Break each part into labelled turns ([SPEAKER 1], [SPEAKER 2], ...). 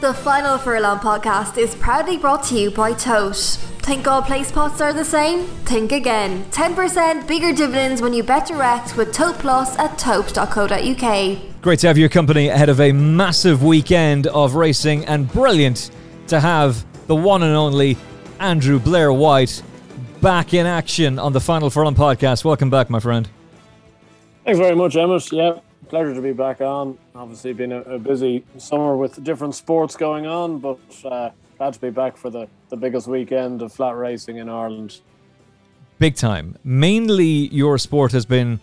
[SPEAKER 1] The Final Furlong podcast is proudly brought to you by Tote. Think all place pots are the same? Think again. 10% bigger dividends when you bet direct with Tote Plus at tote.co.uk.
[SPEAKER 2] Great to have your company ahead of a massive weekend of racing and brilliant to have the one and only Andrew Blair White back in action on the Final Furlong podcast. Welcome back, my friend.
[SPEAKER 3] Thanks very much, Emmet. Yeah, pleasure to be back on. Obviously, been a, a busy summer with different sports going on, but uh, glad to be back for the, the biggest weekend of flat racing in Ireland.
[SPEAKER 2] Big time. Mainly, your sport has been.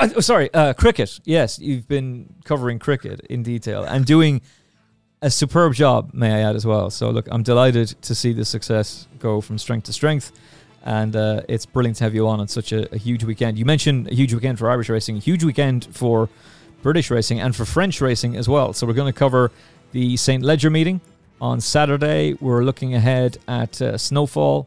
[SPEAKER 2] Oh, sorry, uh, cricket. Yes, you've been covering cricket in detail and doing a superb job, may I add as well. So, look, I'm delighted to see the success go from strength to strength and uh, it's brilliant to have you on on such a, a, huge weekend. You mentioned a huge weekend for Irish racing, a huge weekend for British racing, and for French racing as well. So we're going to cover the St. Leger meeting on Saturday. We're looking ahead at uh, Snowfall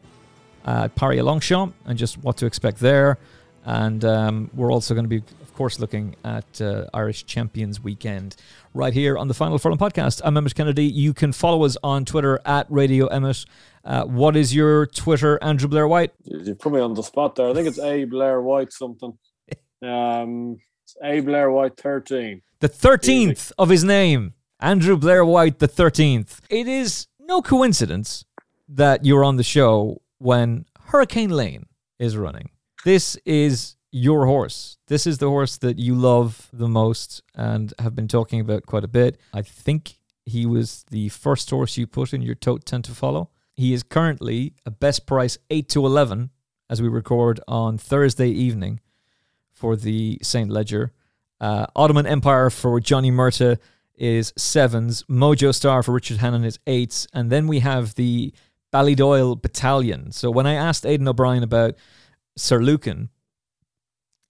[SPEAKER 2] at Paris Longchamp and just what to expect there. And um, we're also going to be, of course, looking at uh, Irish Champions Weekend right here on the Final Furlong podcast. I'm Emmet Kennedy. You can follow us on Twitter at Radio Emmet. Uh, what is your Twitter, Andrew Blair White?
[SPEAKER 3] You put me on the spot there. I think it's A Blair White something. Um, it's A Blair White 13.
[SPEAKER 2] The 13th of his name, Andrew Blair White, the 13th. It is no coincidence that you're on the show when Hurricane Lane is running. This is your horse. This is the horse that you love the most and have been talking about quite a bit. I think he was the first horse you put in your tote 10 to follow. He is currently a best price 8 to 11 as we record on Thursday evening for the St. Leger. Uh, Ottoman Emperor for Johnny Murtagh is sevens. Mojo Star for Richard Hannon is eights. And then we have the Ballydoyle Battalion. So when I asked Aidan O'Brien about Sir Lucan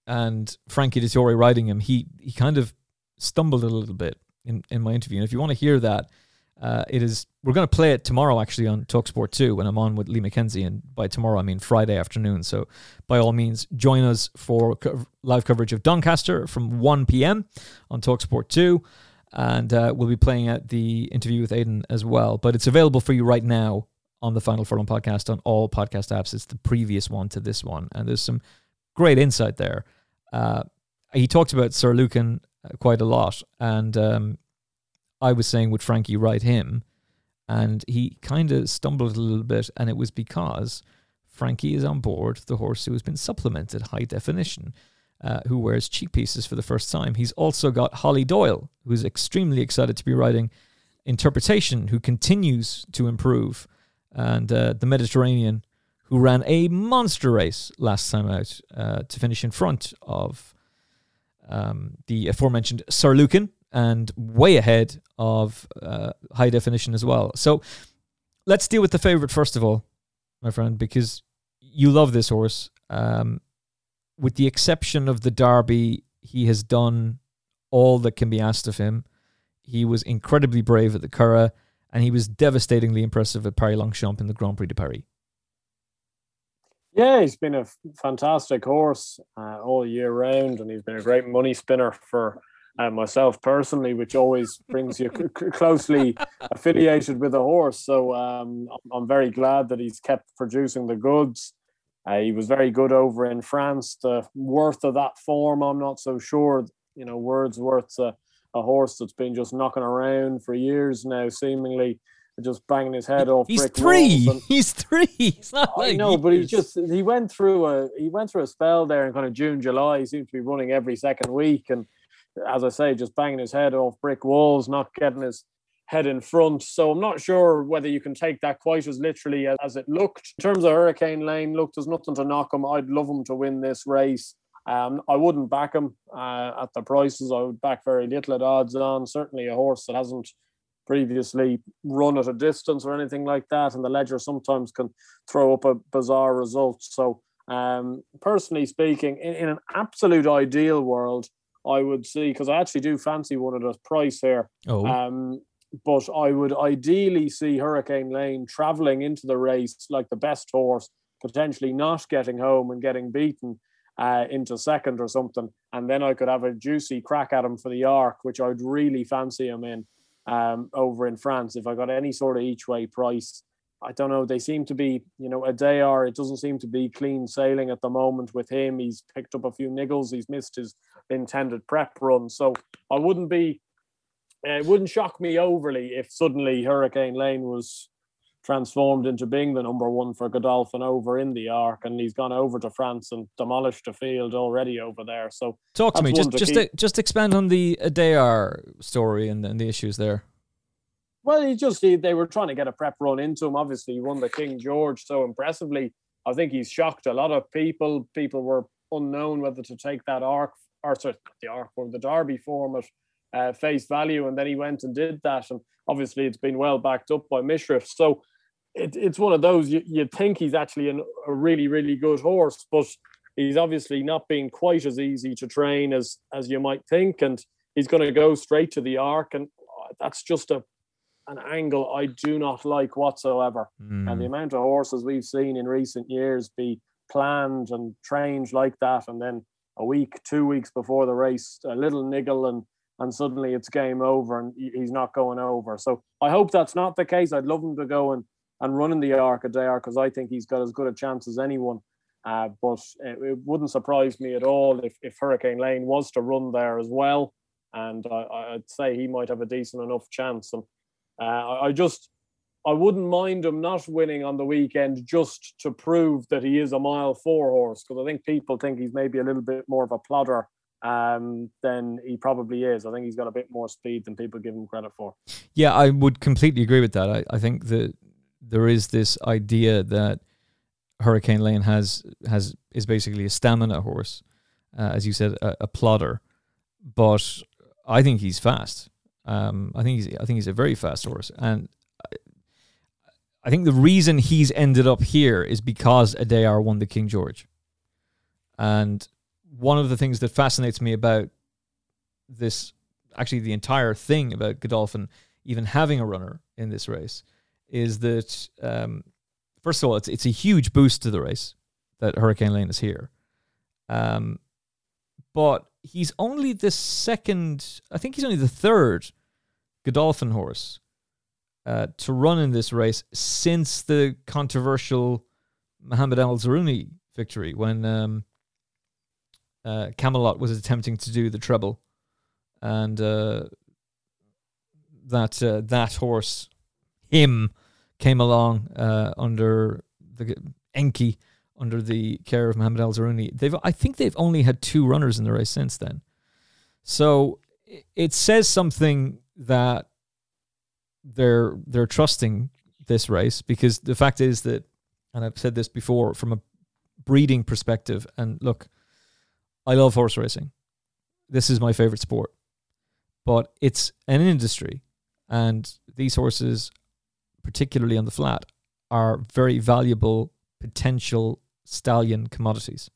[SPEAKER 2] and Frankie Dettori riding him, he, he kind of stumbled a little bit in, in my interview. And if you want to hear that, uh, it is. We're going to play it tomorrow, actually, on Talksport Two when I'm on with Lee McKenzie, and by tomorrow I mean Friday afternoon. So, by all means, join us for co- live coverage of Doncaster from 1 p.m. on Talksport Two, and uh, we'll be playing at the interview with Aidan as well. But it's available for you right now on the Final Furlong podcast on all podcast apps. It's the previous one to this one, and there's some great insight there. Uh, he talked about Sir Lucan uh, quite a lot, and um, I was saying would Frankie ride him, and he kind of stumbled a little bit, and it was because Frankie is on board the horse who has been supplemented high definition. Uh, who wears cheek pieces for the first time. He's also got Holly Doyle, who's extremely excited to be riding Interpretation, who continues to improve, and uh, the Mediterranean, who ran a monster race last time out uh, to finish in front of um, the aforementioned Sir Lucan, and way ahead of uh, high definition as well. So let's deal with the favorite first of all, my friend, because you love this horse. Um, with the exception of the Derby, he has done all that can be asked of him. He was incredibly brave at the Curragh, and he was devastatingly impressive at Paris Longchamp in the Grand Prix de Paris.
[SPEAKER 3] Yeah, he's been a fantastic horse uh, all year round, and he's been a great money spinner for uh, myself personally, which always brings you c- closely affiliated with a horse. So um, I'm very glad that he's kept producing the goods. Uh, he was very good over in France. The worth of that form, I'm not so sure. You know, Wordsworth's a, a horse that's been just knocking around for years now, seemingly just banging his head off.
[SPEAKER 2] He's three. And, he's three. He's not
[SPEAKER 3] I
[SPEAKER 2] like
[SPEAKER 3] know, but he just he went through a he went through a spell there in kind of June, July. He seemed to be running every second week, and as I say, just banging his head off brick walls, not getting his head in front. So I'm not sure whether you can take that quite as literally as, as it looked. In terms of Hurricane Lane, look, there's nothing to knock him. I'd love him to win this race. Um, I wouldn't back him uh, at the prices. I would back very little at odds on. Certainly a horse that hasn't previously run at a distance or anything like that. And the Leger sometimes can throw up a bizarre result. So um, personally speaking, in, in an absolute ideal world, I would see because I actually do fancy one of those price here.
[SPEAKER 2] Oh.
[SPEAKER 3] Um, but I would ideally see Hurricane Lane traveling into the race like the best horse, potentially not getting home and getting beaten. uh, into second or something, and then I could have a juicy crack at him for the arc, which I'd really fancy him in um, over in France if I got any sort of each way price. I don't know. They seem to be, you know, Adayar. It doesn't seem to be clean sailing at the moment with him. He's picked up a few niggles. He's missed his intended prep run. So I wouldn't be. It wouldn't shock me overly if suddenly Hurricane Lane was transformed into being the number one for Godolphin over in the arc, and he's gone over to France and demolished the field already over there. So
[SPEAKER 2] talk to me, just to just just expand on the Adayar story and, and the issues there.
[SPEAKER 3] Well, he just he, they were trying to get a prep run into him. Obviously, he won the King George so impressively. I think he's shocked a lot of people. People were unknown whether to take that arc or sorry, the arc form, the Derby form at uh, face value, and then he went and did that. And obviously, it's been well backed up by Mishriff. So it, it's one of those you, you think he's actually an, a really really good horse, but he's obviously not being quite as easy to train as as you might think, and he's going to go straight to the arc, and uh, that's just a an angle I do not like whatsoever. Mm. And the amount of horses we've seen in recent years be planned and trained like that, and then a week, two weeks before the race, a little niggle, and and suddenly it's game over, and he's not going over. So I hope that's not the case. I'd love him to go and and run in the Arc a day because I think he's got as good a chance as anyone. Uh, but it, it, wouldn't surprise me at all if, if Hurricane Lane was to run there as well. And I, I'd say he might have a decent enough chance. And uh, I just I wouldn't mind him not winning on the weekend just to prove that he is a mile four horse because I think people think he's maybe a little bit more of a plodder um, than he probably is. I think he's got a bit more speed than people give him credit for.
[SPEAKER 2] Yeah, I would completely agree with that. I, I think that there is this idea that Hurricane Lane has has is basically a stamina horse, uh, as you said, a, a plodder, but I think he's fast. Um, I think he's I think he's a very fast horse, and I think the reason he's ended up here is because Adayar won the King George. And one of the things that fascinates me about this, actually the entire thing about Godolphin even having a runner in this race, is that um, first of all, it's it's a huge boost to the race that Hurricane Lane is here. Um, but he's only the second. I think he's only the third Godolphin horse uh, to run in this race since the controversial Mahmood Al Zarooni victory when um, uh, Camelot was attempting to do the treble, and uh, that uh, that horse, him, came along uh, under the Encke under the care of Mahmood Al Zarooni. They've I think they've only had two runners in the race since then, so it says something that they're they're trusting this race because the fact is that, and I've said this before from a breeding perspective. And look, I love horse racing. This is my favorite sport, but it's an industry, and these horses, particularly on the flat, are very valuable potential stallion commodities.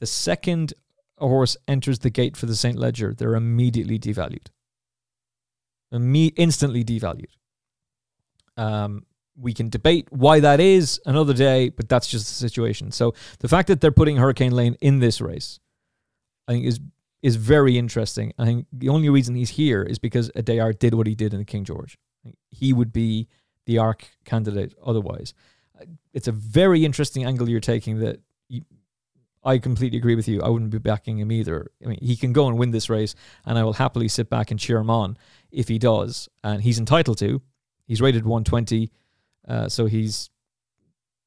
[SPEAKER 2] The second a horse enters the gate for the St. Leger, they're immediately devalued instantly devalued. Um, we can debate why that is another day, but that's just the situation. So the fact that they're putting Hurricane Lane in this race, I think is is very interesting. I think the only reason he's here is because Adayar did what he did in the King George. He would be the ARC candidate otherwise. It's a very interesting angle you're taking that I completely agree with you. I wouldn't be backing him either. I mean, he can go and win this race, and I will happily sit back and cheer him on if he does, and he's entitled to. He's rated 120, uh, so he's,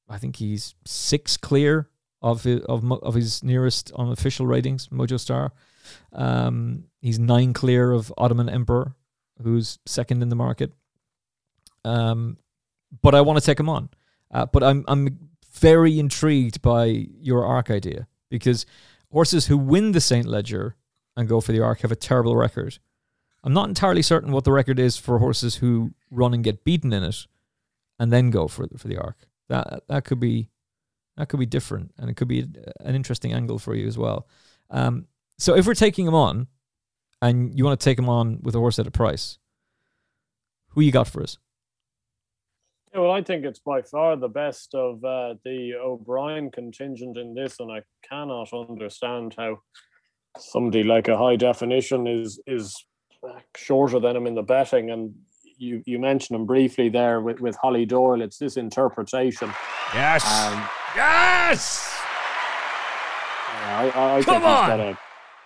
[SPEAKER 2] I think he's six clear of his, of of his nearest unofficial ratings, Mojo Star. Um, he's nine clear of Ottoman Emperor, who's second in the market. Um, but I want to take him on. Uh, but I'm I'm very intrigued by your arc idea because horses who win the Saint Leger and go for the arc have a terrible record. I'm not entirely certain what the record is for horses who run and get beaten in it, and then go for for the arc. That that could be that could be different, and it could be an interesting angle for you as well. Um, so if we're taking him on, and you want to take him on with a horse at a price, who you got for us?
[SPEAKER 3] Yeah, well, I think it's by far the best of uh, the O'Brien contingent in this, and I cannot understand how somebody like a high definition is is shorter than him in the betting. And you you mentioned him briefly there with, with Holly Doyle. It's this interpretation.
[SPEAKER 2] Yes. Um, yes.
[SPEAKER 3] I, I, I Come on. A,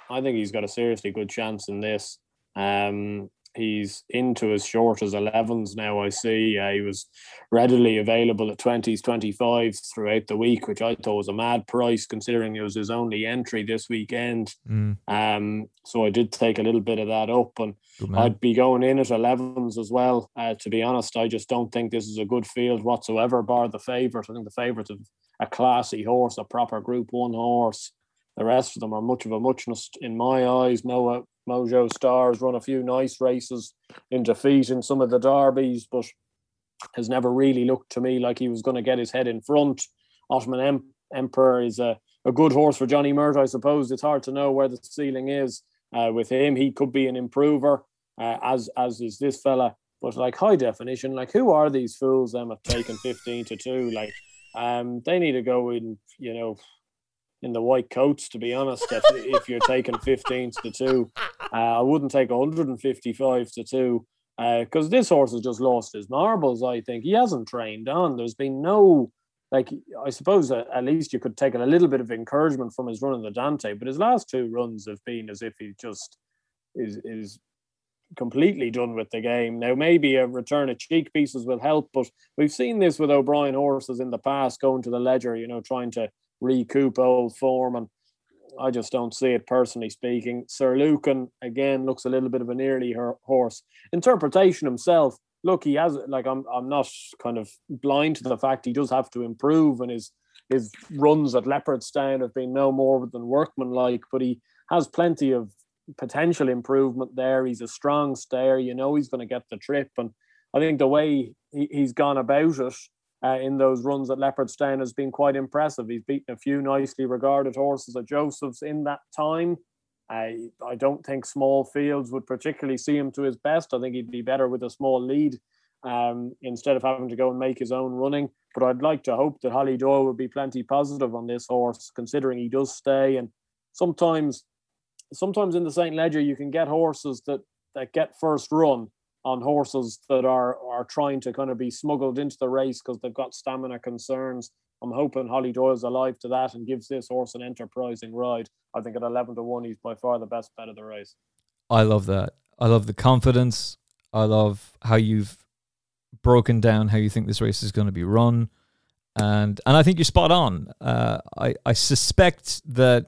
[SPEAKER 3] I think he's got a seriously good chance in this. Um, he's into as short as 11s now. I see uh, he was readily available at 20s, 25s throughout the week, which I thought was a mad price considering it was his only entry this weekend. Mm. Um, so I did take a little bit of that up, and I'd be going in at 11s as well. Uh, to be honest, I just don't think this is a good field whatsoever, bar the favourite. I think the favourite's a classy horse, a proper Group One horse. The rest of them are much of a muchness in my eyes. Noah Mojo Stars run a few nice races in defeat in some of the derbies, but has never really looked to me like he was going to get his head in front. Ottoman em- Emperor is a, a good horse for Johnny Mert, I suppose. It's hard to know where the ceiling is uh, with him. He could be an improver, uh, as as is this fella. But like high definition, like who are these fools? Them have taken fifteen to two. Like, um, they need to go in. You know, in the white coats, to be honest. if you're taking 15 to 2, uh, I wouldn't take 155 to 2 because uh, this horse has just lost his marbles, I think. He hasn't trained on. There's been no, like, I suppose uh, at least you could take a little bit of encouragement from his run in the Dante, but his last two runs have been as if he just is, is completely done with the game. Now, maybe a return of cheek pieces will help, but we've seen this with O'Brien horses in the past going to the Leger, you know, trying to recoup old form. And I just don't see it personally speaking. Sir Lucan again looks a little bit of an early horse. Interpretation himself, look, he has like I'm I'm not kind of blind to the fact he does have to improve and his his runs at Leopardstown have been no more than workmanlike, but he has plenty of potential improvement there. He's a strong stayer, you know he's going to get the trip. And I think the way he, he's gone about it uh, in those runs at Leopardstown has been quite impressive. He's beaten a few nicely regarded horses at Joseph's in that time. I I don't think small fields would particularly see him to his best. I think he'd be better with a small lead um, instead of having to go and make his own running. But I'd like to hope that Holly Doyle would be plenty positive on this horse, considering he does stay. And sometimes, sometimes in the Saint Leger, you can get horses that that get first run on horses that are are trying to kind of be smuggled into the race because they've got stamina concerns. I'm hoping Holly Doyle's alive to that and gives this horse an enterprising ride. I think at 11 to 1, he's by far the best bet of the race.
[SPEAKER 2] I love that. I love the confidence. I love how you've broken down how you think this race is going to be run. And and I think you're spot on. Uh, I, I suspect that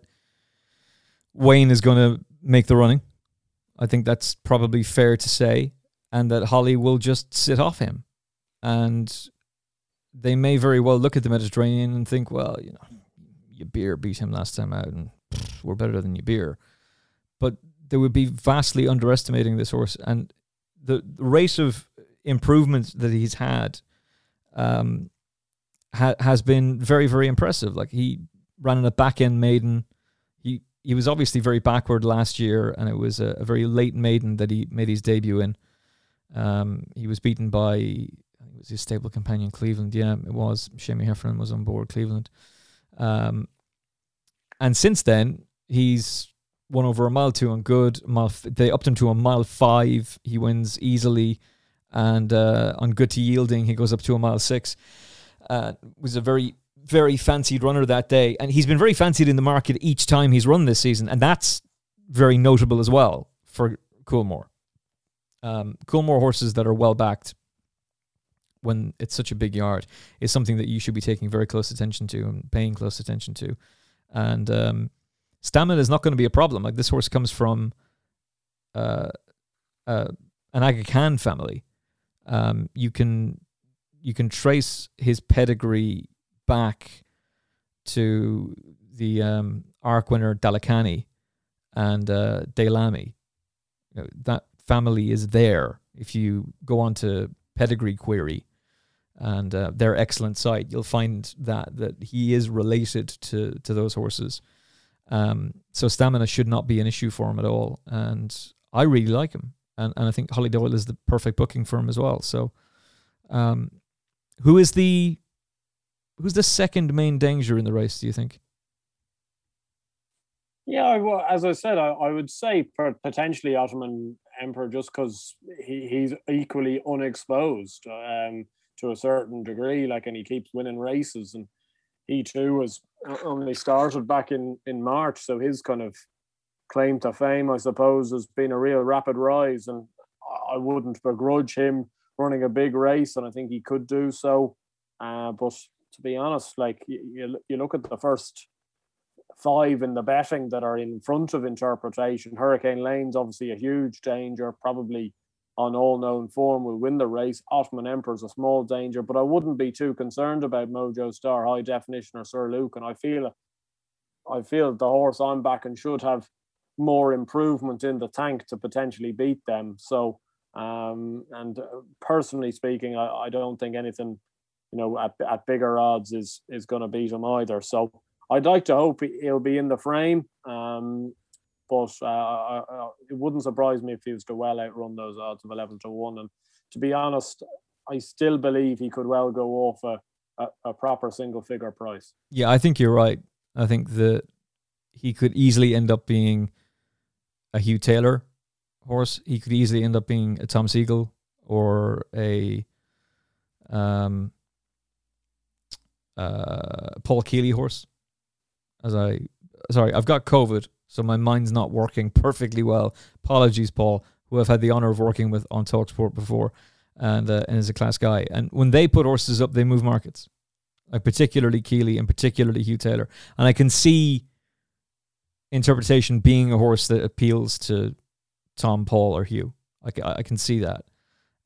[SPEAKER 2] Wayne is going to make the running. I think that's probably fair to say and that Holly will just sit off him. And they may very well look at the Mediterranean and think, well, you know, your beer beat him last time out, and pff, we're better than your beer. But they would be vastly underestimating this horse, and the, the of improvement that he's had um, ha- has been very, very impressive. Like he ran in a back end maiden. He he was obviously very backward last year, and it was a, a very late maiden that he made his debut in. Um, he was beaten by I think it was his stable companion Cleveland. Yeah, it was. Seamie Heffernan was on board Cleveland. Um, and since then, he's won over a mile two on good. Mile f- they upped him to a mile five. He wins easily, and uh, on good to yielding, he goes up to a mile six. Uh, was a very very fancied runner that day, and he's been very fancied in the market each time he's run this season, and that's very notable as well for Coolmore um, Coolmore horses that are well backed when it's such a big yard is something that you should be taking very close attention to and paying close attention to. And um, stamina is not going to be a problem. Like this horse comes from uh, uh, an Aga Khan family. Um, you can you can trace his pedigree back to the um, Arc winner Dalakhani and uh. You know, that family is there. If you go on to Pedigree Query and uh, their excellent site, you'll find that that he is related to to those horses. Um, so stamina should not be an issue for him at all, and I really like him, and and I think Holly Doyle is the perfect booking for him as well. So, um, Who is the who's the second main danger in the race? Do you think?
[SPEAKER 3] Yeah, well, as I said, I, I would say potentially Ottoman Emperor just because he, he's equally unexposed um, to a certain degree, like, and he keeps winning races, and he too was only started back in in March, so his kind of claim to fame, I suppose, has been a real rapid rise, and I wouldn't begrudge him running a big race, and I think he could do so. Uh, but to be honest, like you, you look at the first five in the betting that are in front of interpretation. Hurricane Lane's obviously a huge danger, probably on all known form will win the race. Ottoman Emperor's a small danger, but I wouldn't be too concerned about Mojo Star, High Definition, or Sir Luke. And I feel, I feel the horse I'm backing should have more improvement in the tank to potentially beat them. So, um, and uh, personally speaking, I, I don't think anything, you know, at, at bigger odds is is going to beat them either. So, I'd like to hope he'll be in the frame. Um, but uh, uh, uh, it wouldn't surprise me if he was to well outrun those odds of 11 to 1. And to be honest, I still believe he could well go off a, a, a proper single figure price.
[SPEAKER 2] Yeah, I think you're right. I think that he could easily end up being a Hugh Taylor horse. He could easily end up being a Tom Segal or a um, uh, Paul Kealy horse. As I sorry, I've got COVID, so my mind's not working perfectly well. Apologies, Paul, who I've had the honor of working with on Talksport before, and uh, and is a class guy. And when they put horses up, they move markets, like particularly Kealy and particularly Hugh Taylor. And I can see interpretation being a horse that appeals to Tom, Paul, or Hugh. Like I, I can see that.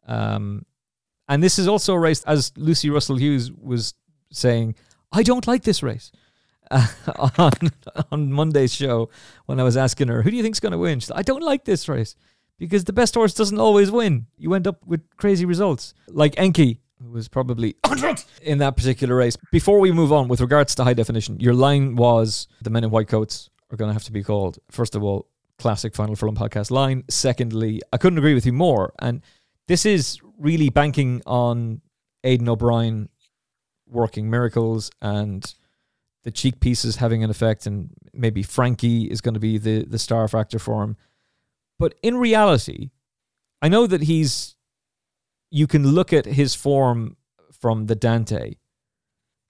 [SPEAKER 2] Um, and this is also a race, as Lucy Russell Hughes was saying, I don't like this race. on on Monday's show when I was asking her, "Who do you think's going to win?" She said, "I don't like this race because the best horse doesn't always win. You end up with crazy results, like Encke, who was probably 100 in that particular race." Before we move on, with regards to high definition, your line was the men in white coats are going to have to be called. First of all, classic Final Furlong podcast line. Secondly, I couldn't agree with you more, and this is really banking on Aidan O'Brien working miracles and the cheek pieces having an effect, and maybe Frankie is going to be the the star factor for him. But in reality, I know that he's. You can look at his form from the Dante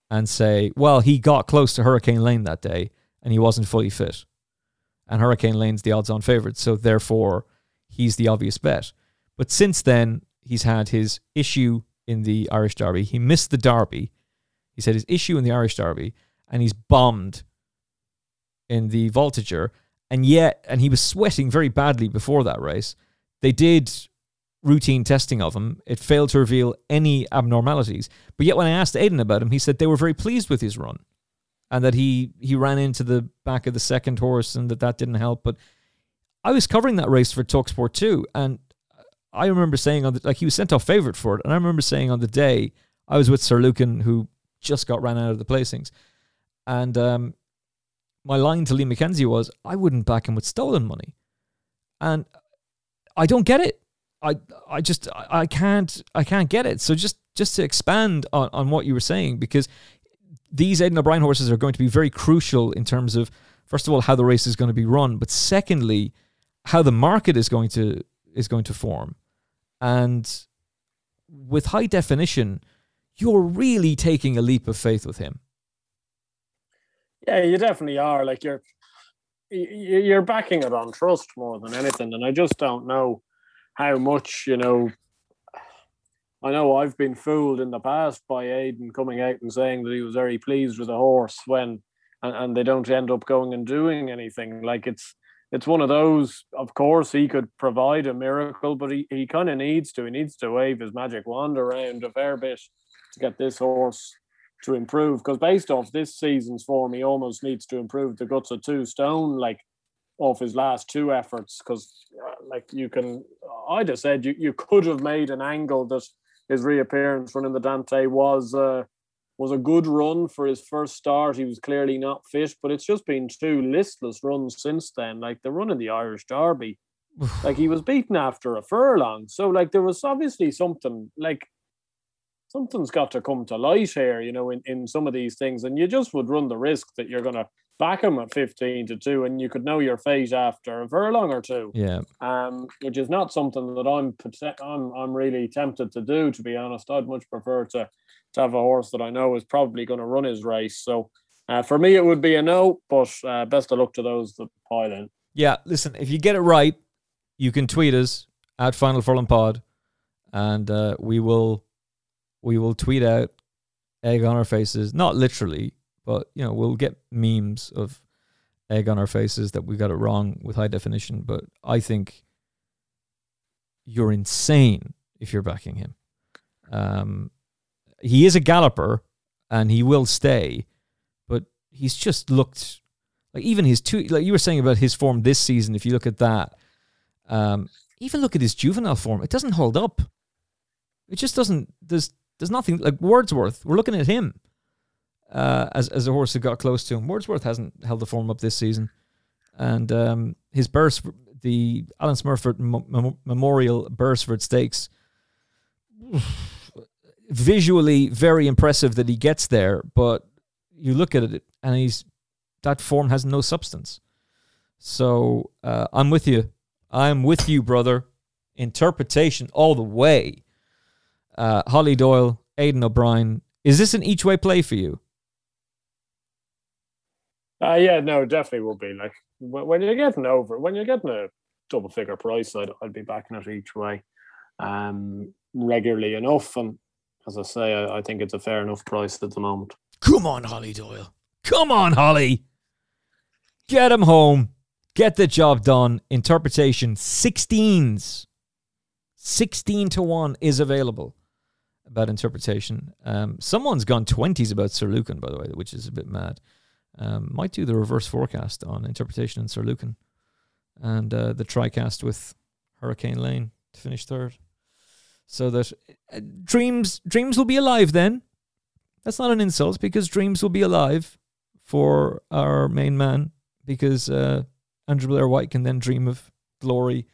[SPEAKER 2] and say, well, he got close to Hurricane Lane that day and he wasn't fully fit. And Hurricane Lane's the odds on favourite, so therefore he's the obvious bet. But since then, he's had his issue in the Irish Derby. He missed the Derby. He said his issue in the Irish Derby and he's bombed in the Voltigeur. And yet, and he was sweating very badly before that race. They did routine testing of him. It failed to reveal any abnormalities. But yet, when I asked Aidan about him, he said they were very pleased with his run and that he he ran into the back of the second horse and that that didn't help. But I was covering that race for Talksport too, and I remember saying on the like he was sent off favourite for it, and I remember saying on the day I was with Sir Lucan who just got ran out of the placings. And um, my line to Lee McKenzie was, I wouldn't back him with stolen money. And I don't get it. I I just I can't I can't get it. So just just to expand on, on what you were saying, because these Aidan O'Brien horses are going to be very crucial in terms of first of all how the race is going to be run, but secondly how the market is going to is going to form. And with high definition, you're really taking a leap of faith with him.
[SPEAKER 3] Yeah, you definitely are. Like you're you're backing it on trust more than anything, and I just don't know how much you know. I know I've been fooled in the past by Aidan coming out and saying that he was very pleased with the horse when, and, and they don't end up going and doing anything. Like it's it's one of those. Of course, he could provide a miracle, but he, he kind of needs to. He needs to wave his magic wand around a fair bit to get this horse to improve because based off this season's form, he almost needs to improve the guts of two stone, like off his last two efforts. Because, uh, like, you can, I just said you, you could have made an angle that his reappearance running the Dante was uh, was a good run for his first start. He was clearly not fit, but it's just been two listless runs since then. Like the run in the Irish Derby, like he was beaten after a furlong. So, like, there was obviously something like something's got to come to light here, you know, in, in some of these things. And you just would run the risk that you're going to back him at 15 to 2 and you could know your fate after a furlong or two.
[SPEAKER 2] Yeah.
[SPEAKER 3] Um, which is not something that I'm, I'm, I'm really tempted to do, to be honest. I'd much prefer to, to have a horse that I know is probably going to run his race. So uh, for me, it would be a no, but uh, best of luck to those that pile in.
[SPEAKER 2] Yeah, listen, if you get it right, you can tweet us at Final Furlong Pod, and uh, we will we will tweet out egg on our faces. Not literally, but you know, we'll get memes of egg on our faces that we got it wrong with high definition. But I think you're insane if you're backing him. Um, he is a galloper, and he will stay, but he's just looked like even his two. Like you were saying about his form this season. If you look at that, um, even look at his juvenile form, it doesn't hold up. It just doesn't. There's there's nothing like Wordsworth. We're looking at him uh, as as a horse that got close to him. Wordsworth hasn't held the form up this season, and um, his burst, the Alan Smurfit Mem- Memorial Beresford Stakes, visually very impressive that he gets there. But you look at it, and he's that form has no substance. So uh, I'm with you. I'm with you, brother. Interpretation all the way uh, Holly Doyle, Aidan O'Brien. Is this an each way play for you?
[SPEAKER 3] Uh, yeah, no, definitely will be. Like when you're getting over, when you're getting a double figure price, I'd, I'd be backing it each way um, regularly enough. And as I say, I, I think it's a fair enough price at the moment.
[SPEAKER 2] Come on, Holly Doyle. Come on, Holly. Get him home. Get the job done. Interpretation 16s. 16 to 1 is available about interpretation. Um, someone's gone 20s about Sir Lucan, by the way, which is a bit mad. Um, might do the reverse forecast on interpretation and Sir Lucan and uh, the tricast with Hurricane Lane to finish third. So that uh, dreams dreams will be alive then. That's not an insult because dreams will be alive for our main man because uh, Andrew Blair White can then dream of glory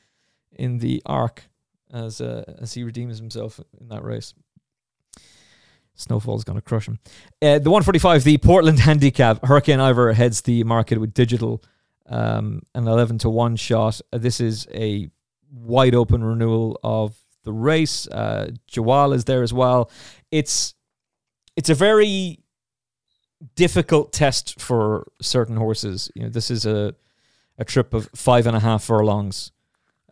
[SPEAKER 2] in the arc as uh, as he redeems himself in that race. Snowfall's going to crush him. Uh, the 145, the Portland handicap. Hurricane Ivor heads the market with digital, um, an 11 to 1 shot. Uh, this is a wide open renewal of the race. Uh, Jawal is there as well. It's it's a very difficult test for certain horses. You know, this is a a trip of five and a half furlongs.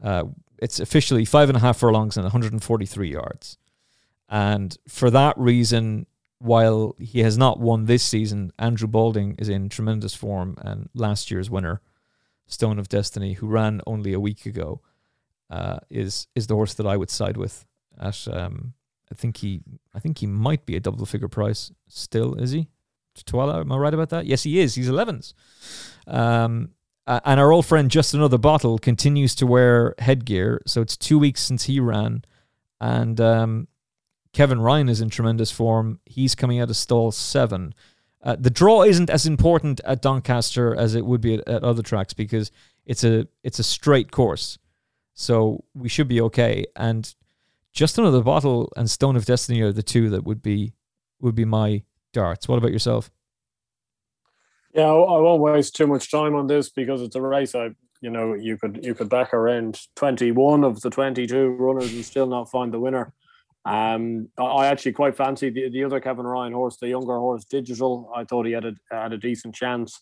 [SPEAKER 2] Uh, it's officially five and a half furlongs and 143 yards. And for that reason, while he has not won this season, Andrew Balding is in tremendous form. And last year's winner, Stone of Destiny, who ran only a week ago, uh, is is the horse that I would side with. At um, I think he I think he might be a double figure price still. Is he? Tuala, am I right about that? Yes, he is. He's 11s. Um, and our old friend Just Another Bottle continues to wear headgear. So it's two weeks since he ran. And um, Kevin Ryan is in tremendous form. He's coming out of stall seven. Uh, the draw isn't as important at Doncaster as it would be at, at, other tracks because it's a it's a straight course, so we should be okay. And just another bottle and Stone of Destiny are the two that would be would be my darts. What about yourself?
[SPEAKER 3] Yeah, I won't waste too much time on this because it's a race. I you know you could you could back around twenty one of the twenty two runners and still not find the winner. Um, I actually quite fancy the, the other Kevin Ryan horse, the younger horse, Digital. I thought he had a had a decent chance.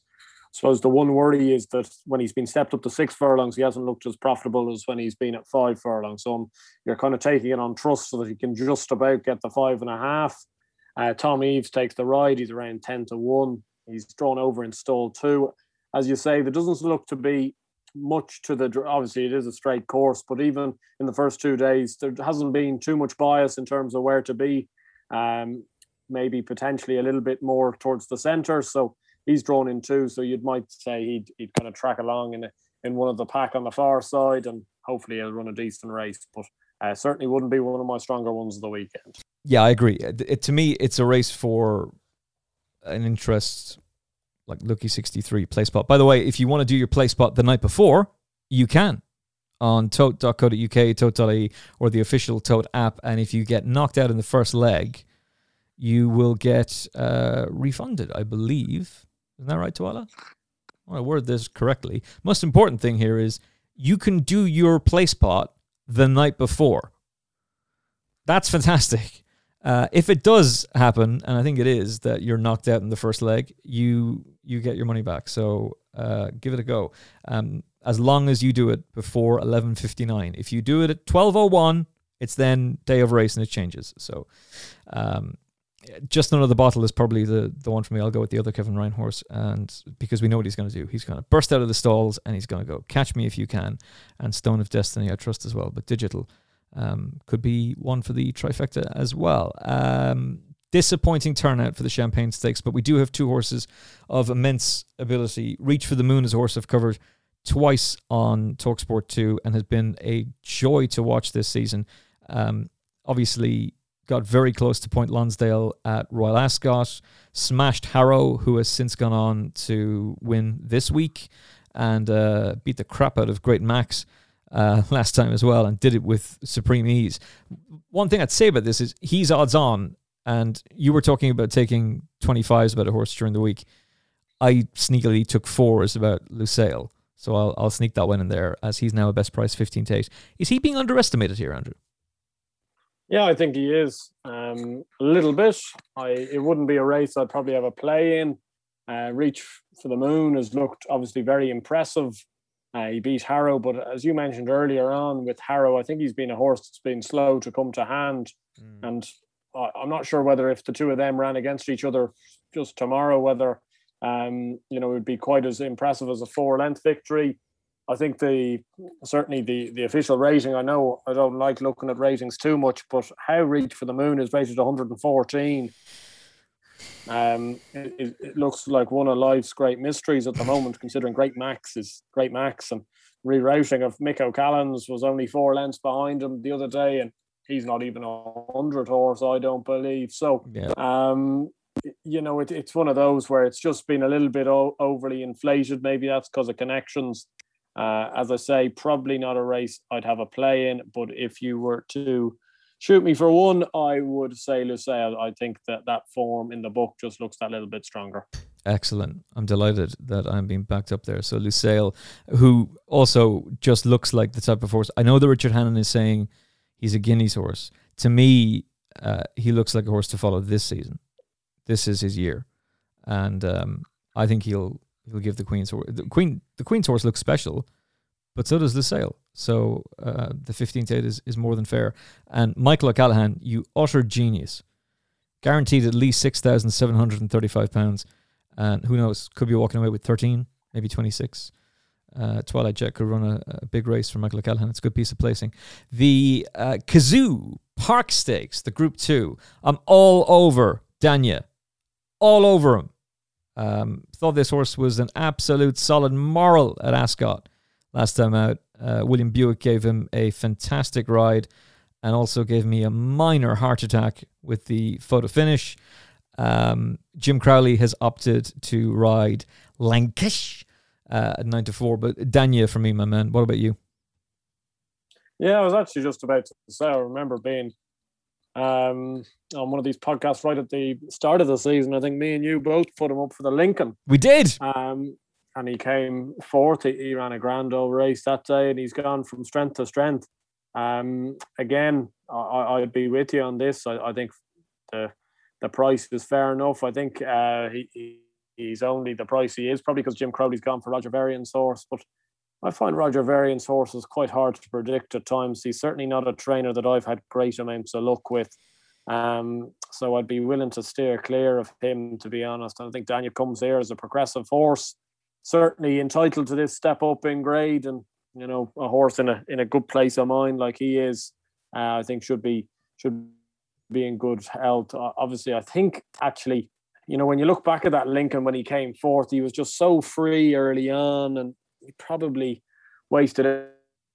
[SPEAKER 3] I suppose the one worry is that when he's been stepped up to six furlongs, he hasn't looked as profitable as when he's been at five furlongs. So um, you're kind of taking it on trust so that he can just about get the five and a half. Uh, Tom Eaves takes the ride. He's around 10 to 1. He's drawn over in stall two. As you say, there doesn't look to be much to the obviously it is a straight course but even in the first two days there hasn't been too much bias in terms of where to be um maybe potentially a little bit more towards the center so he's drawn in two so you might say he'd, he'd kind of track along in in one of the pack on the far side and hopefully he'll run a decent race but uh, certainly wouldn't be one of my stronger ones of the weekend.
[SPEAKER 2] Yeah i agree. It, it, to me it's a race for an interest like Lucky 63 place pot. By the way, if you want to do your place pot the night before, you can on tote.co.uk, tote.ie, or the official Tote app. And if you get knocked out in the first leg, you will get uh, refunded, I believe. Isn't that right, Tuala? I word this correctly. Most important thing here is you can do your place pot the night before. That's fantastic. Uh, if it does happen, and I think it is, that you're knocked out in the first leg, you you get your money back. So uh, give it a go. Um, as long as you do it before 11:59. If you do it at 12:01, it's then day of race and it changes. So um, just another bottle is probably the the one for me. I'll go with the other Kevin Ryan horse, and because we know what he's going to do, he's going to burst out of the stalls and he's going to go catch me if you can, and Stone of Destiny I trust as well. But digital um, could be one for the trifecta as well. Um, disappointing turnout for the Champagne Stakes, but we do have two horses of immense ability. Reach for the Moon is a horse I've covered twice on Talksport 2 and has been a joy to watch this season. Um, obviously, got very close to Point Lonsdale at Royal Ascot, smashed Harrow, who has since gone on to win this week, and uh, beat the crap out of Great Max uh, last time as well, and did it with supreme ease. One thing I'd say about this is he's odds on, and you were talking about taking 25s about a horse during the week. I sneakily took fours about Lusail. So I'll, I'll sneak that one in there as he's now a best price 15 to 8. Is he being underestimated here, Andrew?
[SPEAKER 3] Yeah, I think he is um, a little bit. I it wouldn't be a race I'd probably have a play in. Uh, Reach for the Moon has looked obviously very impressive. Uh, he beat Harrow, but as you mentioned earlier on with Harrow, I think he's been a horse that's been slow to come to hand, mm. and I, I'm not sure whether if the two of them ran against each other just tomorrow, whether um, you know it would be quite as impressive as a four length victory. I think the certainly the the official rating. I know I don't like looking at ratings too much, but how Reach for the Moon is rated 114. Um, it, it, looks like one of life's great mysteries at the moment, considering Great Max is Great Max and rerouting of Mick O'Callaghan's was only four lengths behind him the other day, and he's not even a hundred horse, I don't believe. So, yeah. um, you know, it, it's one of those where it's just been a little bit o- overly inflated. Maybe that's because of connections. Uh, as I say, probably not a race I'd have a play in, but if you were to shoot me for one, I would say Lusail. I think that that form in the book just looks that little bit stronger.
[SPEAKER 2] Excellent. I'm delighted that I'm being backed up there. So Lusail, who also just looks like the type of horse. I know that Richard Hannon is saying he's a Guineas horse. To me, uh, he looks like a horse to follow this season. This is his year, and um, I think he'll he'll give the Queen's horse. The Queen the Queen's horse looks special, but so does the sale. So uh, the 15th eight is, is more than fair. And Michael O'Callaghan, you utter genius. Guaranteed at least six thousand seven hundred and who knows, could be walking away with thirteen, maybe twenty-six. Uh, Twilight Jet could run a, a, big race for Michael O'Callaghan. It's a good piece of placing. The uh, Cazoo Park Stakes, the Group Two. I'm all over Danyah, all over him. Um, thought this horse was an absolute solid moral at Ascot last time out. Uh, William Buick gave him a fantastic ride and also gave me a minor heart attack with the photo finish. Um, Jim Crowley has opted to ride Laneqash uh, at 9 to 4, but Danyah for me, my man. What about you?
[SPEAKER 3] Yeah, I was actually just about to say, I remember being um, on one of these podcasts right at the start of the season. I think me and you both put him up for the Lincoln.
[SPEAKER 2] We did.
[SPEAKER 3] Um, and he came fourth. He, ran a grand old race that day, and he's gone from strength to strength. Um, again, I, would be with you on this. I, I, think the the price is fair enough. I think uh, he, he's only the price he is probably because Jim Crowley's gone for Roger Varian's horse, but I find Roger Varian's horses quite hard to predict at times. He's certainly not a trainer that I've had great amounts of luck with. Um, so I'd be willing to steer clear of him, to be honest. And I think Daniel comes here as a progressive horse certainly entitled to this step up in grade and you know a horse in a in a good place of mind like he is uh, I think should be should be in good health. Obviously I think actually you know when you look back at that Lincoln when he came fourth he was just so free early on and he probably wasted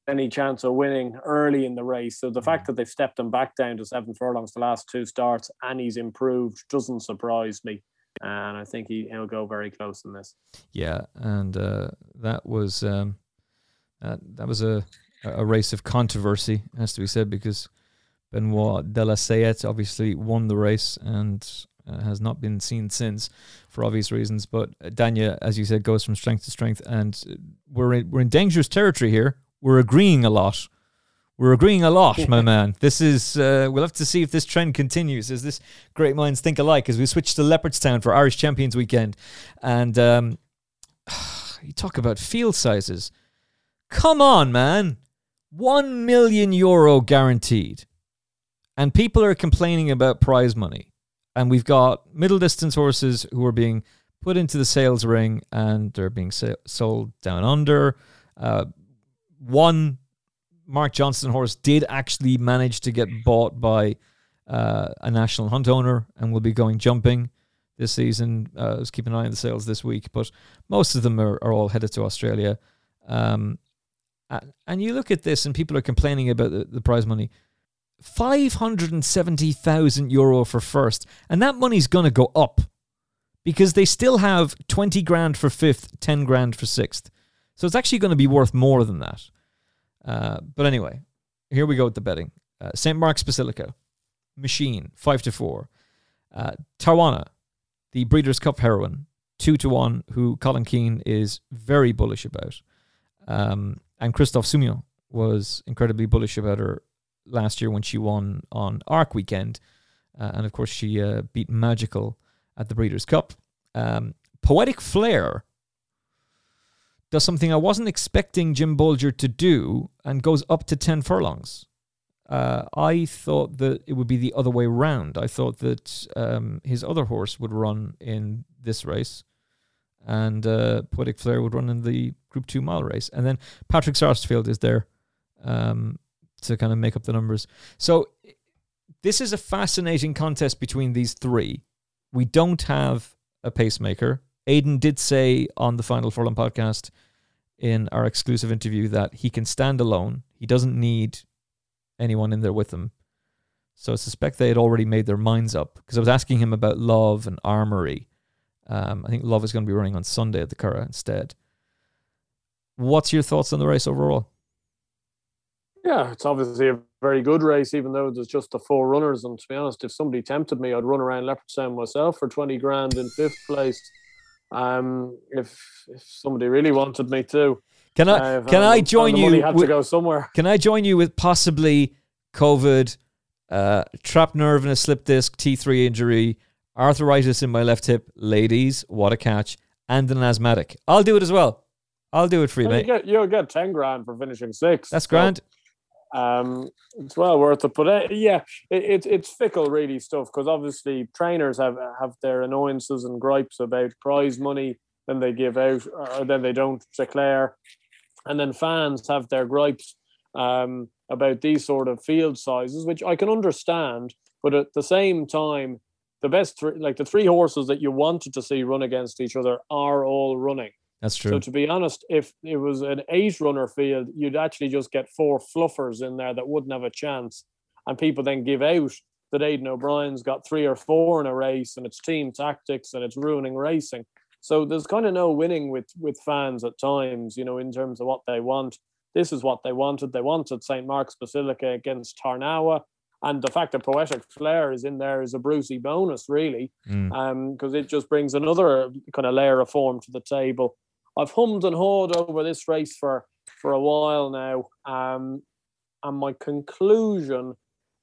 [SPEAKER 3] any chance of winning early in the race. So the fact that they've stepped him back down to seven furlongs the last two starts and he's improved doesn't surprise me and I think he he'll go very close in this.
[SPEAKER 2] Yeah, and uh, that was um, that that was a a race of controversy, has to be said, because Benoit de la Sayette obviously won the race and uh, has not been seen since for obvious reasons. But Danyah, as you said, goes from strength to strength, and we're in, we're in dangerous territory here. We're agreeing a lot. We're agreeing a lot, my man. This is uh, we'll have to see if this trend continues. As this great minds think alike, as we switch to Leopardstown for Irish Champions Weekend, and um, you talk about field sizes. Come on, man. One million euro guaranteed. And people are complaining about prize money. And we've got middle distance horses who are being put into the sales ring and they're being sold down under. Uh, one Mark Johnston horse did actually manage to get bought by uh, a national hunt owner and will be going jumping this season. Uh, let's keep an eye on the sales this week, but most of them are, are all headed to Australia. Um, and you look at this, and people are complaining about the, the prize money. 570,000 euro for first. And that money's going to go up because they still have 20 grand for fifth, 10 grand for sixth. So it's actually going to be worth more than that. Uh, but anyway, here we go with the betting. Uh, St. Mark's Basilica, Machine, 5 to 4. Uh, Tarnawa, the Breeders' Cup heroine, 2 to 1, who Colin Keane is very bullish about. Um, and Christophe Soumillon was incredibly bullish about her last year when she won on Arc Weekend. Uh, and of course, she uh, beat Magical at the Breeders' Cup. Um, Poetic Flare does something I wasn't expecting Jim Bolger to do and goes up to 10 furlongs. Uh, I thought that it would be the other way round. I thought that um, his other horse would run in this race and uh, Poetic Flare would run in the Group 2 mile race. And then Patrick Sarsfield is there um, to kind of make up the numbers. So this is a fascinating contest between these three. We don't have a pacemaker. Aidan did say on the Final Furlong podcast in our exclusive interview that he can stand alone. He doesn't need anyone in there with him. So I suspect they had already made their minds up because I was asking him about love and armory. Um, I think Love is going to be running on Sunday at the Curragh instead. What's your thoughts on the race overall?
[SPEAKER 3] Yeah, it's obviously a very good race, even though there's just the four runners. And to be honest, if somebody tempted me, I'd run around Leopardstown myself for 20 grand in fifth place. Um, if if somebody really wanted me to.
[SPEAKER 2] Can I uh, can I join you?
[SPEAKER 3] Had with, to go somewhere.
[SPEAKER 2] Can I join you with possibly COVID, uh, trapped nerve and a slip disc, T3 injury, arthritis in my left hip, ladies, what a catch, and an asthmatic. I'll do it as well. I'll do it for you, well,
[SPEAKER 3] mate. You get, you'll get 10 grand for finishing six.
[SPEAKER 2] That's so, grand.
[SPEAKER 3] Um, it's well worth it. But uh, yeah, it, it, it's fickle, really, stuff, because obviously trainers have, have their annoyances and gripes about prize money, then they give out, or then they don't declare. And then fans have their gripes um, about these sort of field sizes, which I can understand. But at the same time, the best three, like the three horses that you wanted to see run against each other, are all running.
[SPEAKER 2] That's true.
[SPEAKER 3] So to be honest, if it was an eight runner field, you'd actually just get four fluffers in there that wouldn't have a chance. And people then give out that Aidan O'Brien's got three or four in a race and it's team tactics and it's ruining racing. So there's kind of no winning with with fans at times, you know, in terms of what they want. This is what they wanted. They wanted St. Mark's Basilica against Tarnawa and the fact that Poetic Flare is in there is a Brucey bonus, really, because mm. um, it just brings another kind of layer of form to the table. I've hummed and hawed over this race for for a while now, um, and my conclusion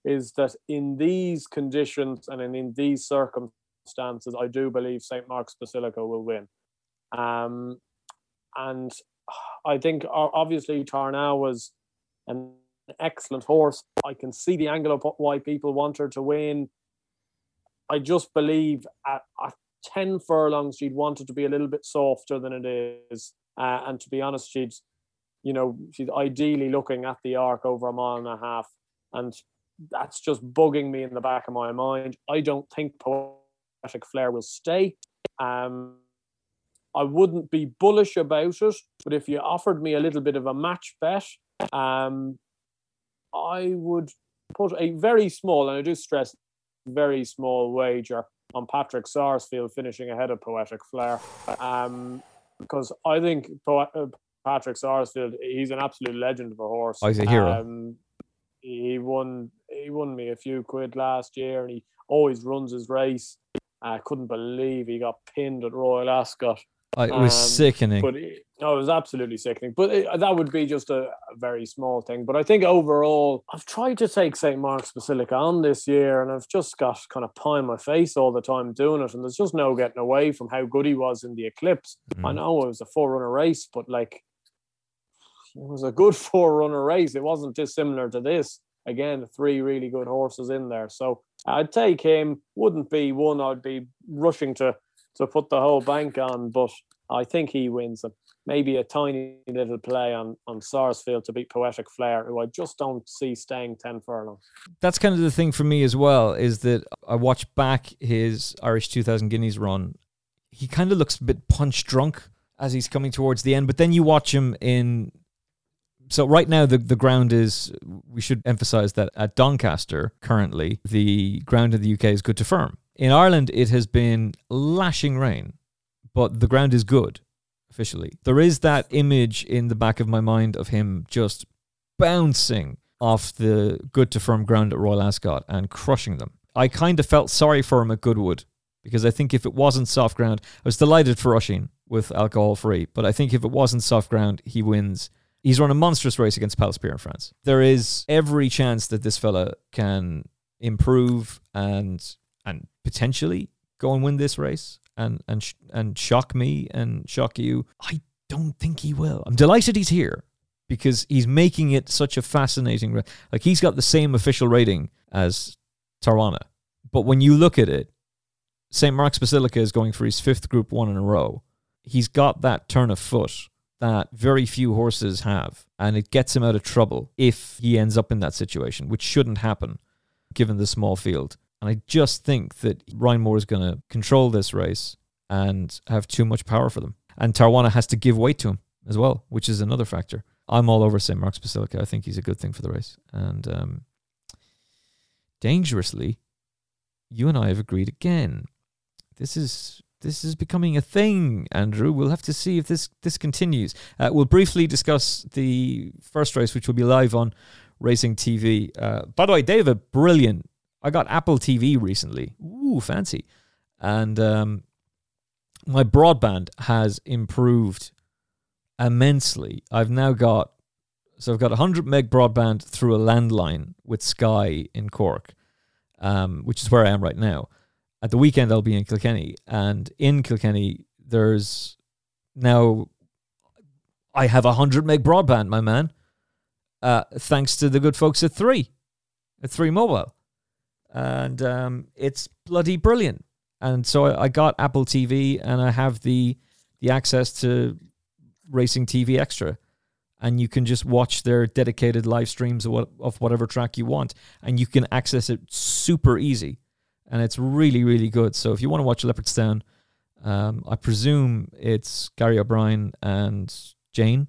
[SPEAKER 3] is that in these conditions and in, in these circumstances, I do believe St. Mark's Basilica will win. Um, and I think obviously Tarnawa was an excellent horse. I can see the angle of why people want her to win. I just believe at, at 10 furlongs, she'd want it to be a little bit softer than it is. Uh, and to be honest, she'd, you know, she's ideally looking at the arc over a mile and a half. And that's just bugging me in the back of my mind. I don't think Poetic Flare will stay. Um, I wouldn't be bullish about it, but if you offered me a little bit of a match bet, um, I would put a very small, and I do stress very small wager on Patrick Sarsfield finishing ahead of Poetic Flare. Um, because I think po- uh, Patrick Sarsfield, he's an absolute legend of a horse.
[SPEAKER 2] Oh, he's a hero. Um,
[SPEAKER 3] he won he won me a few quid last year, and he always runs his race. I couldn't believe he got pinned at Royal Ascot.
[SPEAKER 2] Uh, it was
[SPEAKER 3] Um,
[SPEAKER 2] sickening.
[SPEAKER 3] But it, no, it was absolutely sickening. But it, that would be just a, a very small thing. But I think overall, I've tried to take St. Mark's Basilica on this year, and I've just got kind of pie in my face all the time doing it. And there's just no getting away from how good he was in the Eclipse. I
[SPEAKER 2] Mm.
[SPEAKER 3] know it was a four-runner race, but like it was a good four-runner race. It wasn't dissimilar to this. Again, three really good horses in there. So I'd take him. Wouldn't be one I'd be rushing to to put the whole bank on, but I think he wins it. Maybe a tiny little play on on Sarsfield to beat Poetic Flare, who I just don't see staying ten furlongs.
[SPEAKER 2] That's kind of the thing for me as well. Is that I watched back his Irish 2000 Guineas run. He kind of looks a bit punch drunk as he's coming towards the end, but then you watch him in. So right now the the ground is. We should emphasize that at Doncaster currently the ground in the UK is good to firm. In Ireland it has been lashing rain, but the ground is good officially. There is that image in the back of my mind of him just bouncing off the good to firm ground at Royal Ascot and crushing them. I kind of felt sorry for him at Goodwood because I think if it wasn't soft ground, I was delighted for Rushing with alcohol free, but I think if it wasn't soft ground, he wins. He's run a monstrous race against Palace Pier in France. There is every chance that this fella can improve and and potentially go and win this race and and sh- and shock me and shock you. I don't think he will. I'm delighted he's here because he's making it such a fascinating. Like he's got the same official rating as Tarnawa, but when you look at it, St. Mark's Basilica is going for his fifth Group One in a row. He's got that turn of foot that very few horses have, and it gets him out of trouble if he ends up in that situation, which shouldn't happen given the small field. And I just think that Ryan Moore is going to control this race and have too much power for them. And Tarnawa has to give weight to him as well, which is another factor. I'm all over St. Mark's Basilica. I think he's a good thing for the race. And um, dangerously, you and I have agreed again. This is this is becoming a thing, Andrew. We'll have to see if this this continues. Uh, we'll briefly discuss the first race, which will be live on Racing TV. Uh, by the way, they have a brilliant. I got Apple TV recently. Ooh, fancy! And um, my broadband has improved immensely. I've now got so I've got 100 meg broadband through a landline with Sky in Cork, um, which is where I am right now. At the weekend, I'll be in Kilkenny, and in Kilkenny, there's now I have 100 meg broadband, my man, uh, thanks to the good folks at Three, at Three Mobile, and um, it's bloody brilliant. And so I, I got Apple TV, and I have the the access to Racing TV Extra, and you can just watch their dedicated live streams of, what, of whatever track you want, and you can access it super easy, and it's really really good. So if you want to watch Leopardstown, um, I presume it's Gary O'Brien and Jane.